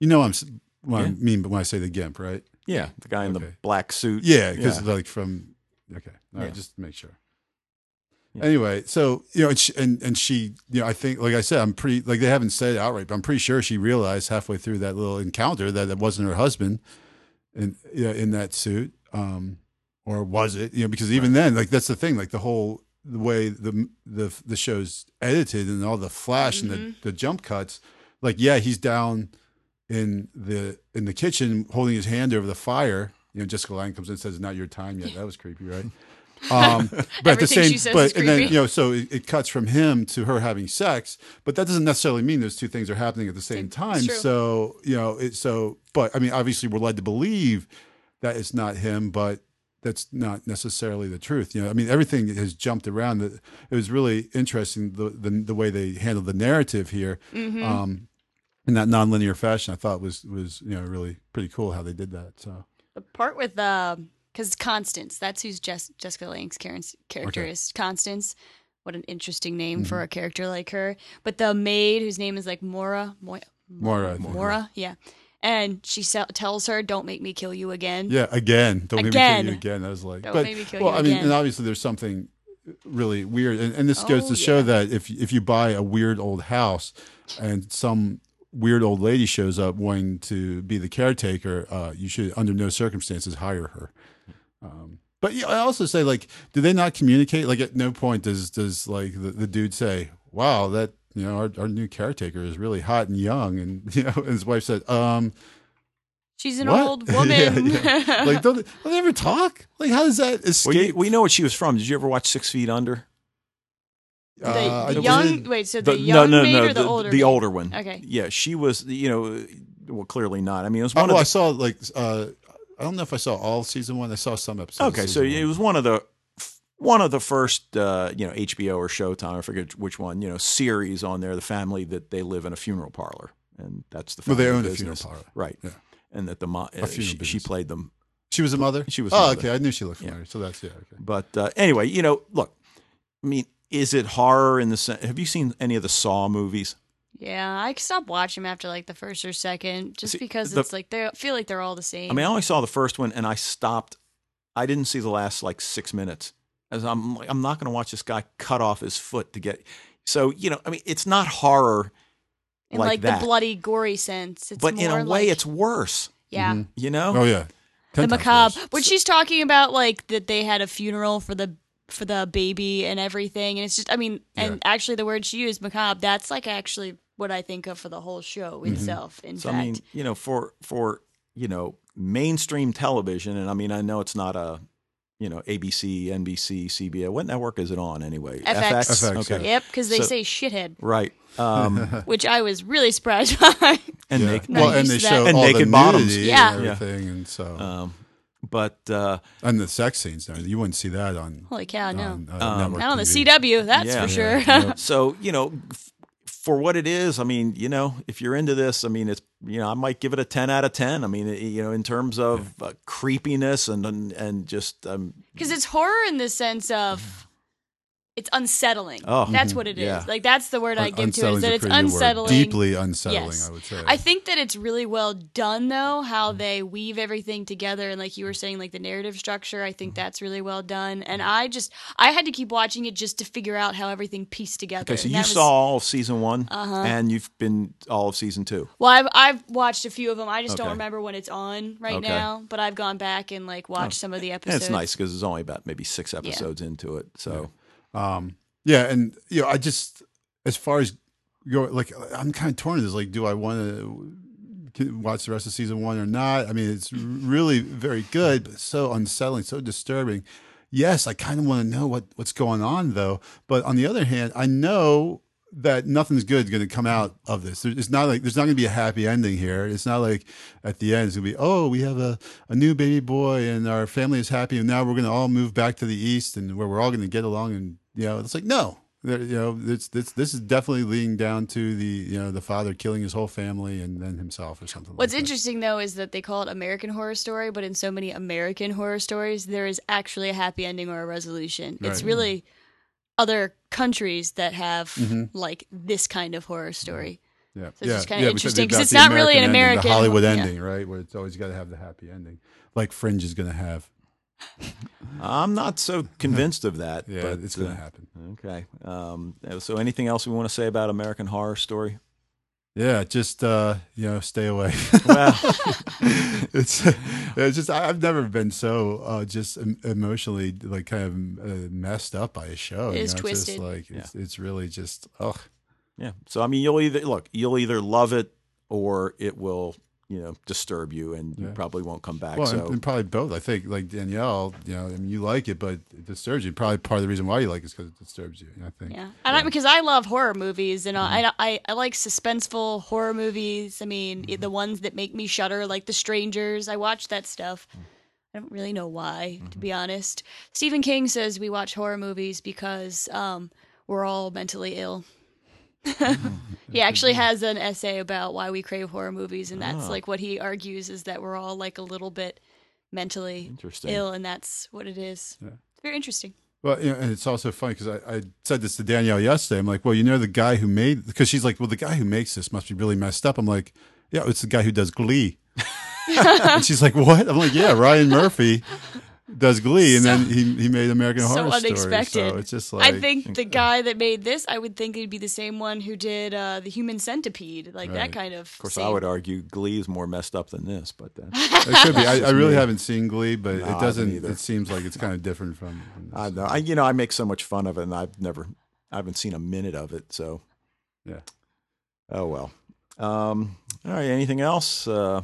you know I'm what I mean, but when I say the gimp, right? Yeah, the guy in the black suit. Yeah, because Yeah. like from okay, all right, Yeah. just to make sure. Yeah. Anyway, so you know, and she, and and she, you know, I think, like I said, I'm pretty like they haven't said it outright, but I'm pretty sure she realized halfway through that little encounter that it wasn't her husband, in yeah, in that suit, um, or was it? You know, because even then, like that's the thing, like the whole the way the the the show's edited and all the flash and the the jump cuts, like yeah, he's down in the in the kitchen holding his hand over the fire. You know, Jessica Lange comes in and says, "Not your time yet." That was creepy, right? [laughs] Um, but at the same, but and then you know, so it, it cuts from him to her having sex, but that doesn't necessarily mean those two things are happening at the same It's time. So you know, it so, but I mean, obviously, we're led to believe that it's not him, but that's not necessarily the truth. You know, I mean, everything has jumped around. It was really interesting the the, the way they handled the narrative here. Mm-hmm. Um, in that nonlinear fashion, I thought was was you know really pretty cool how they did that. So The part with um, because Constance, that's who's Jess, Jessica Karen's character Okay. is Constance. What an interesting name Mm-hmm. for a character like her. But the maid, whose name is like Mora, Moya, Mora, think. Mora, yeah, and she se- tells her, "Don't make me kill you again." Yeah, again. Don't Again. make me kill you again. That was like, Don't but make me kill well, you I mean, again. and obviously there's something really weird, and, and this goes Oh, to show that if if you buy a weird old house and some weird old lady shows up wanting to be the caretaker, uh, you should under no circumstances hire her. Um, but yeah, I also say like, do they not communicate? Like, at no point does does like the, the dude say, "Wow, that." You know, our, our new caretaker is really hot and young, and [laughs] you know, and his wife said, "Um, She's an what? old [laughs] woman. yeah. Like, don't, don't they ever talk? Like, how does that Well, escape? you, we know what she was from. Did you ever watch Six Feet Under? the Uh, I young wait, so the, young maid or the, older? the maid? older one. Okay. Yeah, she was. You know, well, clearly not. I mean, it was Uh, one well, I saw like uh, I don't know if I saw all season one. I saw some episodes. Okay, of so season it was one of the one of the first, uh, you know, HBO or Showtime. I forget which one. You know, series on there. The family that they live in a funeral parlor, and that's the Well, they family own a funeral parlor. right? Yeah. And that the mo- uh, A she, she played them. She was a mother. She was Oh, mother. okay. I knew she looked familiar. So that's yeah. Okay. But uh, anyway, you know, look. I mean, is it horror in the sense? Have you seen any of the Saw movies? Yeah, I stopped watching them after like the first or second, just See, because the- it's like they feel like they're all the same. I mean, I only saw the first one, and I stopped. I didn't see the last like six minutes, as I'm like, I'm not going to watch this guy cut off his foot to get. So you know, I mean, it's not horror in like like, that. the bloody, gory sense. It's but in a more way, like- it's worse. yeah. Mhm. You know? Oh yeah, the Ten times macabre worse. when she's talking about like that they had a funeral for the for the baby and everything and it's just i mean and Yeah. actually the word she used macabre that's like actually what i think of for the whole show itself in Mm-hmm. So fact I mean, you know, for for you know mainstream television, and I mean, I know it's not a you know ABC, NBC, CBS. What network is it on anyway? FX. FX, Okay. yep because they So- say shithead Right. Um, [laughs] which i was really surprised by and Yeah. naked, Not well, and they show And all naked the bottoms. nudity Yeah. and Yeah. everything, and so um, but uh, and the sex scenes. Now you wouldn't see that on. holy cow no on, uh, Um, not on the TV. cw that's Yeah. for sure Yeah. [laughs] so you know f- for what it is i mean you know if you're into this i mean it's you know i might give it a 10 out of 10 i mean it- you know in terms of uh, creepiness and and, and just um because it's horror in the sense of it's unsettling Oh, that's what it is yeah. like that's the word i Un- give to it is that it's pretty word. unsettling deeply unsettling. Yes. I would say. I think that it's really well done though, how they weave everything together and like you were saying, like the narrative structure, I think that's really well done. And I just I had to keep watching it just to figure out how everything pieced together. okay so you was- saw all of season one Uh-huh. and you've been all of season two Well, I've I've watched a few of them. I just don't remember when it's on right Okay. now, but I've gone back and like watched some of the and episodes. it's nice because there's only about maybe six episodes into it so Um, yeah, and you know, I just as far as go, like I'm kind of torn. Is like, do I want to watch the rest of season one or not? I mean, it's really very good, but so unsettling, so disturbing. Yes, I kind of want to know what what's going on though. But on the other hand, I know that nothing's good going to come out of this. It's not like there's not going to be a happy ending here. It's not like at the end it's going to be, oh, we have a, a new baby boy and our family is happy and now we're going to all move back to the east and where we're all going to get along. And you know, it's like no, There- you know, it's this this is definitely leading down to the you know the father killing his whole family and then himself or something. What's like that. interesting though is that they call it American Horror Story, but in so many American horror stories, there is actually a happy ending or a resolution. It's Right. really other countries that have Mhm. like this kind of horror story. Yeah, it's just kinda because interesting, 'cause about it's not really an ending, American- the Hollywood yeah. ending, right? Where it's always got to have the happy ending, like Fringe is going to have. I'm not so convinced of that [laughs] Yeah, but it's going uh, to happen. okay um so anything else we want to say about american horror story Yeah, just uh, you know, stay away. [laughs] well [laughs] it's it's just I- I've never been so uh, just emotionally like kind of uh, messed up by a show. It you is know? It's twisted. just like it's, it's really just ugh. Yeah. So I mean, you'll either look, you'll either love it or it will, you know, disturb you, and you Yeah. probably won't come back. Well, so and, and probably both. I think like Danielle, you know, I mean, you like it, but it disturbs you. Probably part of the reason why you like it is because it disturbs you. I think. Yeah, and I, because I love horror movies, and Mm-hmm. I, I I like suspenseful horror movies. I mean, Mm-hmm. the ones that make me shudder, like The Strangers. I watch that stuff. Mm. I don't really know why, Mm-hmm. to be honest. Stephen King says we watch horror movies because um, we're all mentally ill. He actually has an essay about why we crave horror movies, and that's Ah. like what he argues is that we're all like a little bit mentally interesting. ill, and that's what it is. Yeah. It's very interesting. Well, you know, and it's also funny because I, I said this to Danielle yesterday. I'm like, well, you know, the guy who made because she's like, well, the guy who makes this must be really messed up. I'm like, yeah, it's the guy who does Glee. [laughs] and she's like, what? I'm like, yeah, Ryan Murphy does Glee, and then he he made American so Horror unexpected. Story. So it's just like I think the guy that made this, I would think it'd be the same one who did uh, the Human Centipede, like that kind of. Of course, I would argue Glee is more messed up than this, but uh, [laughs] it could be. I, I really haven't seen Glee, but No, it doesn't. It seems like it's kind of [laughs] different from. from. I know, I, you know, I make so much fun of it, and I've never, I haven't seen a minute of it. So, Yeah. Oh well. Um, all right. Anything else? Uh,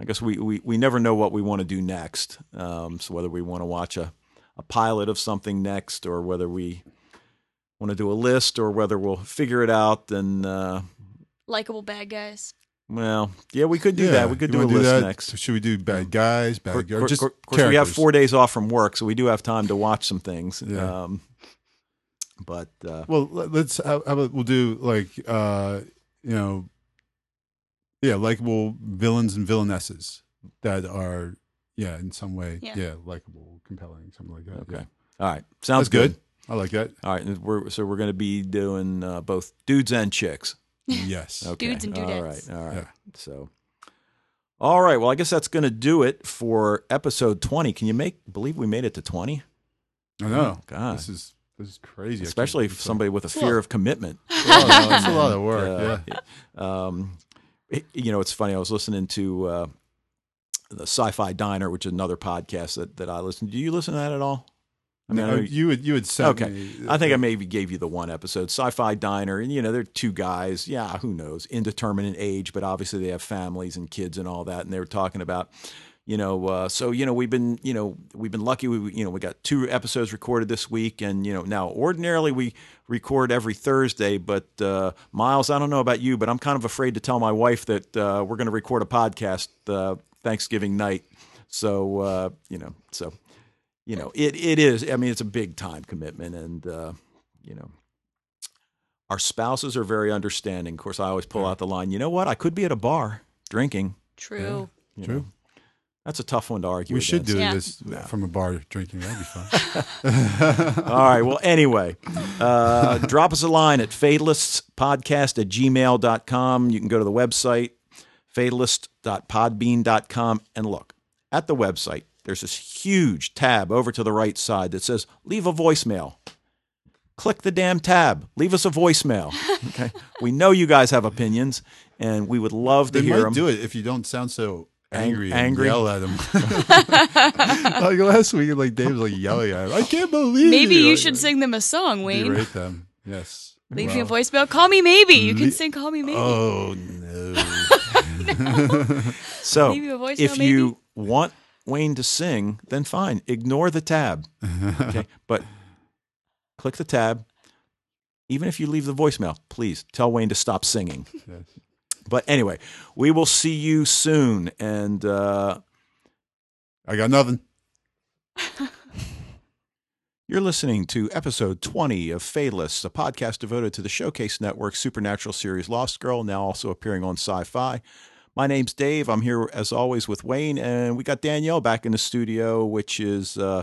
I guess we, we, we never know what we want to do next. Um, so whether we want to watch a, a pilot of something next, or whether we want to do a list, or whether we'll figure it out. And uh, likable bad guys. well, yeah, we could do Yeah, that. We could you do a wanna list that? next. Should we do bad guys, bad Of girls? course, Just of course we have four days off from work, so we do have time to watch some things. Yeah. Um, but uh, Well, let- let's. How, how about we'll do like uh, you know, yeah, likable villains and villainesses that are yeah in some way Yeah. yeah, likable, compelling, something like that. okay, yeah. all right, sounds That's good. I like that. All right, and we're so we're going to be doing uh, both dudes and chicks. [laughs] Yes. Okay, Dudes and All dudettes. right, all right. Yeah. So, all right. Well, I guess that's going to do it for episode twenty. Can you make believe we made it to twenty? I know. God. This is this is crazy. Especially believe if somebody with a a fear lot. of commitment. a lot It's a lot of work. [laughs] Uh, Yeah. Um, it- you know, it's funny. I was listening to uh, the Sci-Fi Diner, which is another podcast that, that I listen. to. Do you listen to that at all? I mean, No, you would you would send Okay. me. I think I maybe gave you the one episode, Sci-Fi Diner, and you know they're two guys. Yeah, who knows, indeterminate age, but obviously they have families and kids and all that. And they were talking about, you know, uh, so you know we've been, you know, we've been lucky. We, you know, we got two episodes recorded this week, and you know now ordinarily we record every Thursday, but uh, Miles, I don't know about you, but I'm kind of afraid to tell my wife that uh, we're going to record a podcast uh, Thanksgiving night. So uh, you know, so you know, it it is. I mean, it's a big time commitment, and uh, you know, our spouses are very understanding. Of course, I always pull out the line. You know what? I could be at a bar drinking. True. you True. know. That's a tough one to argue. we should against. do Yeah. this from a bar drinking. That'd be fun. [laughs] All right. Well, anyway, uh, drop us a line at fatalistspodcast at gmail.com. You can go to the website, fatalist.podbean.com, and look at the website. There's this huge tab over to the right side that says leave a voicemail. Click the damn tab. Leave us a voicemail. [laughs] Okay. we know you guys have opinions, and we would love to they hear might them. do it if you don't sound so Ang- angry, angry? and yell at them. [laughs] [laughs] like last week, like Dave was like yelling at him. I can't believe Maybe you. you Like, should sing them a song, Wayne. Berate them. Yes. [laughs] Leave me a voicemail. Call me maybe. You can Le- sing Call Me Maybe. Oh no. So Leave you a voicemail, if you want Wayne to sing, then fine. Ignore the tab. Okay. but click the tab. Even if you leave the voicemail, please tell Wayne to stop singing. Yes. But anyway, we will see you soon. And uh, I got nothing. [laughs] you're listening to episode 20 of Fatalists, a podcast devoted to the Showcase Network supernatural series Lost Girl, now also appearing on sci fi. My name's Dave. I'm here as always with Wayne, and we got Danielle back in the studio, which has uh,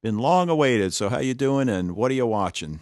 been long awaited. So how you doing, and what are you watching?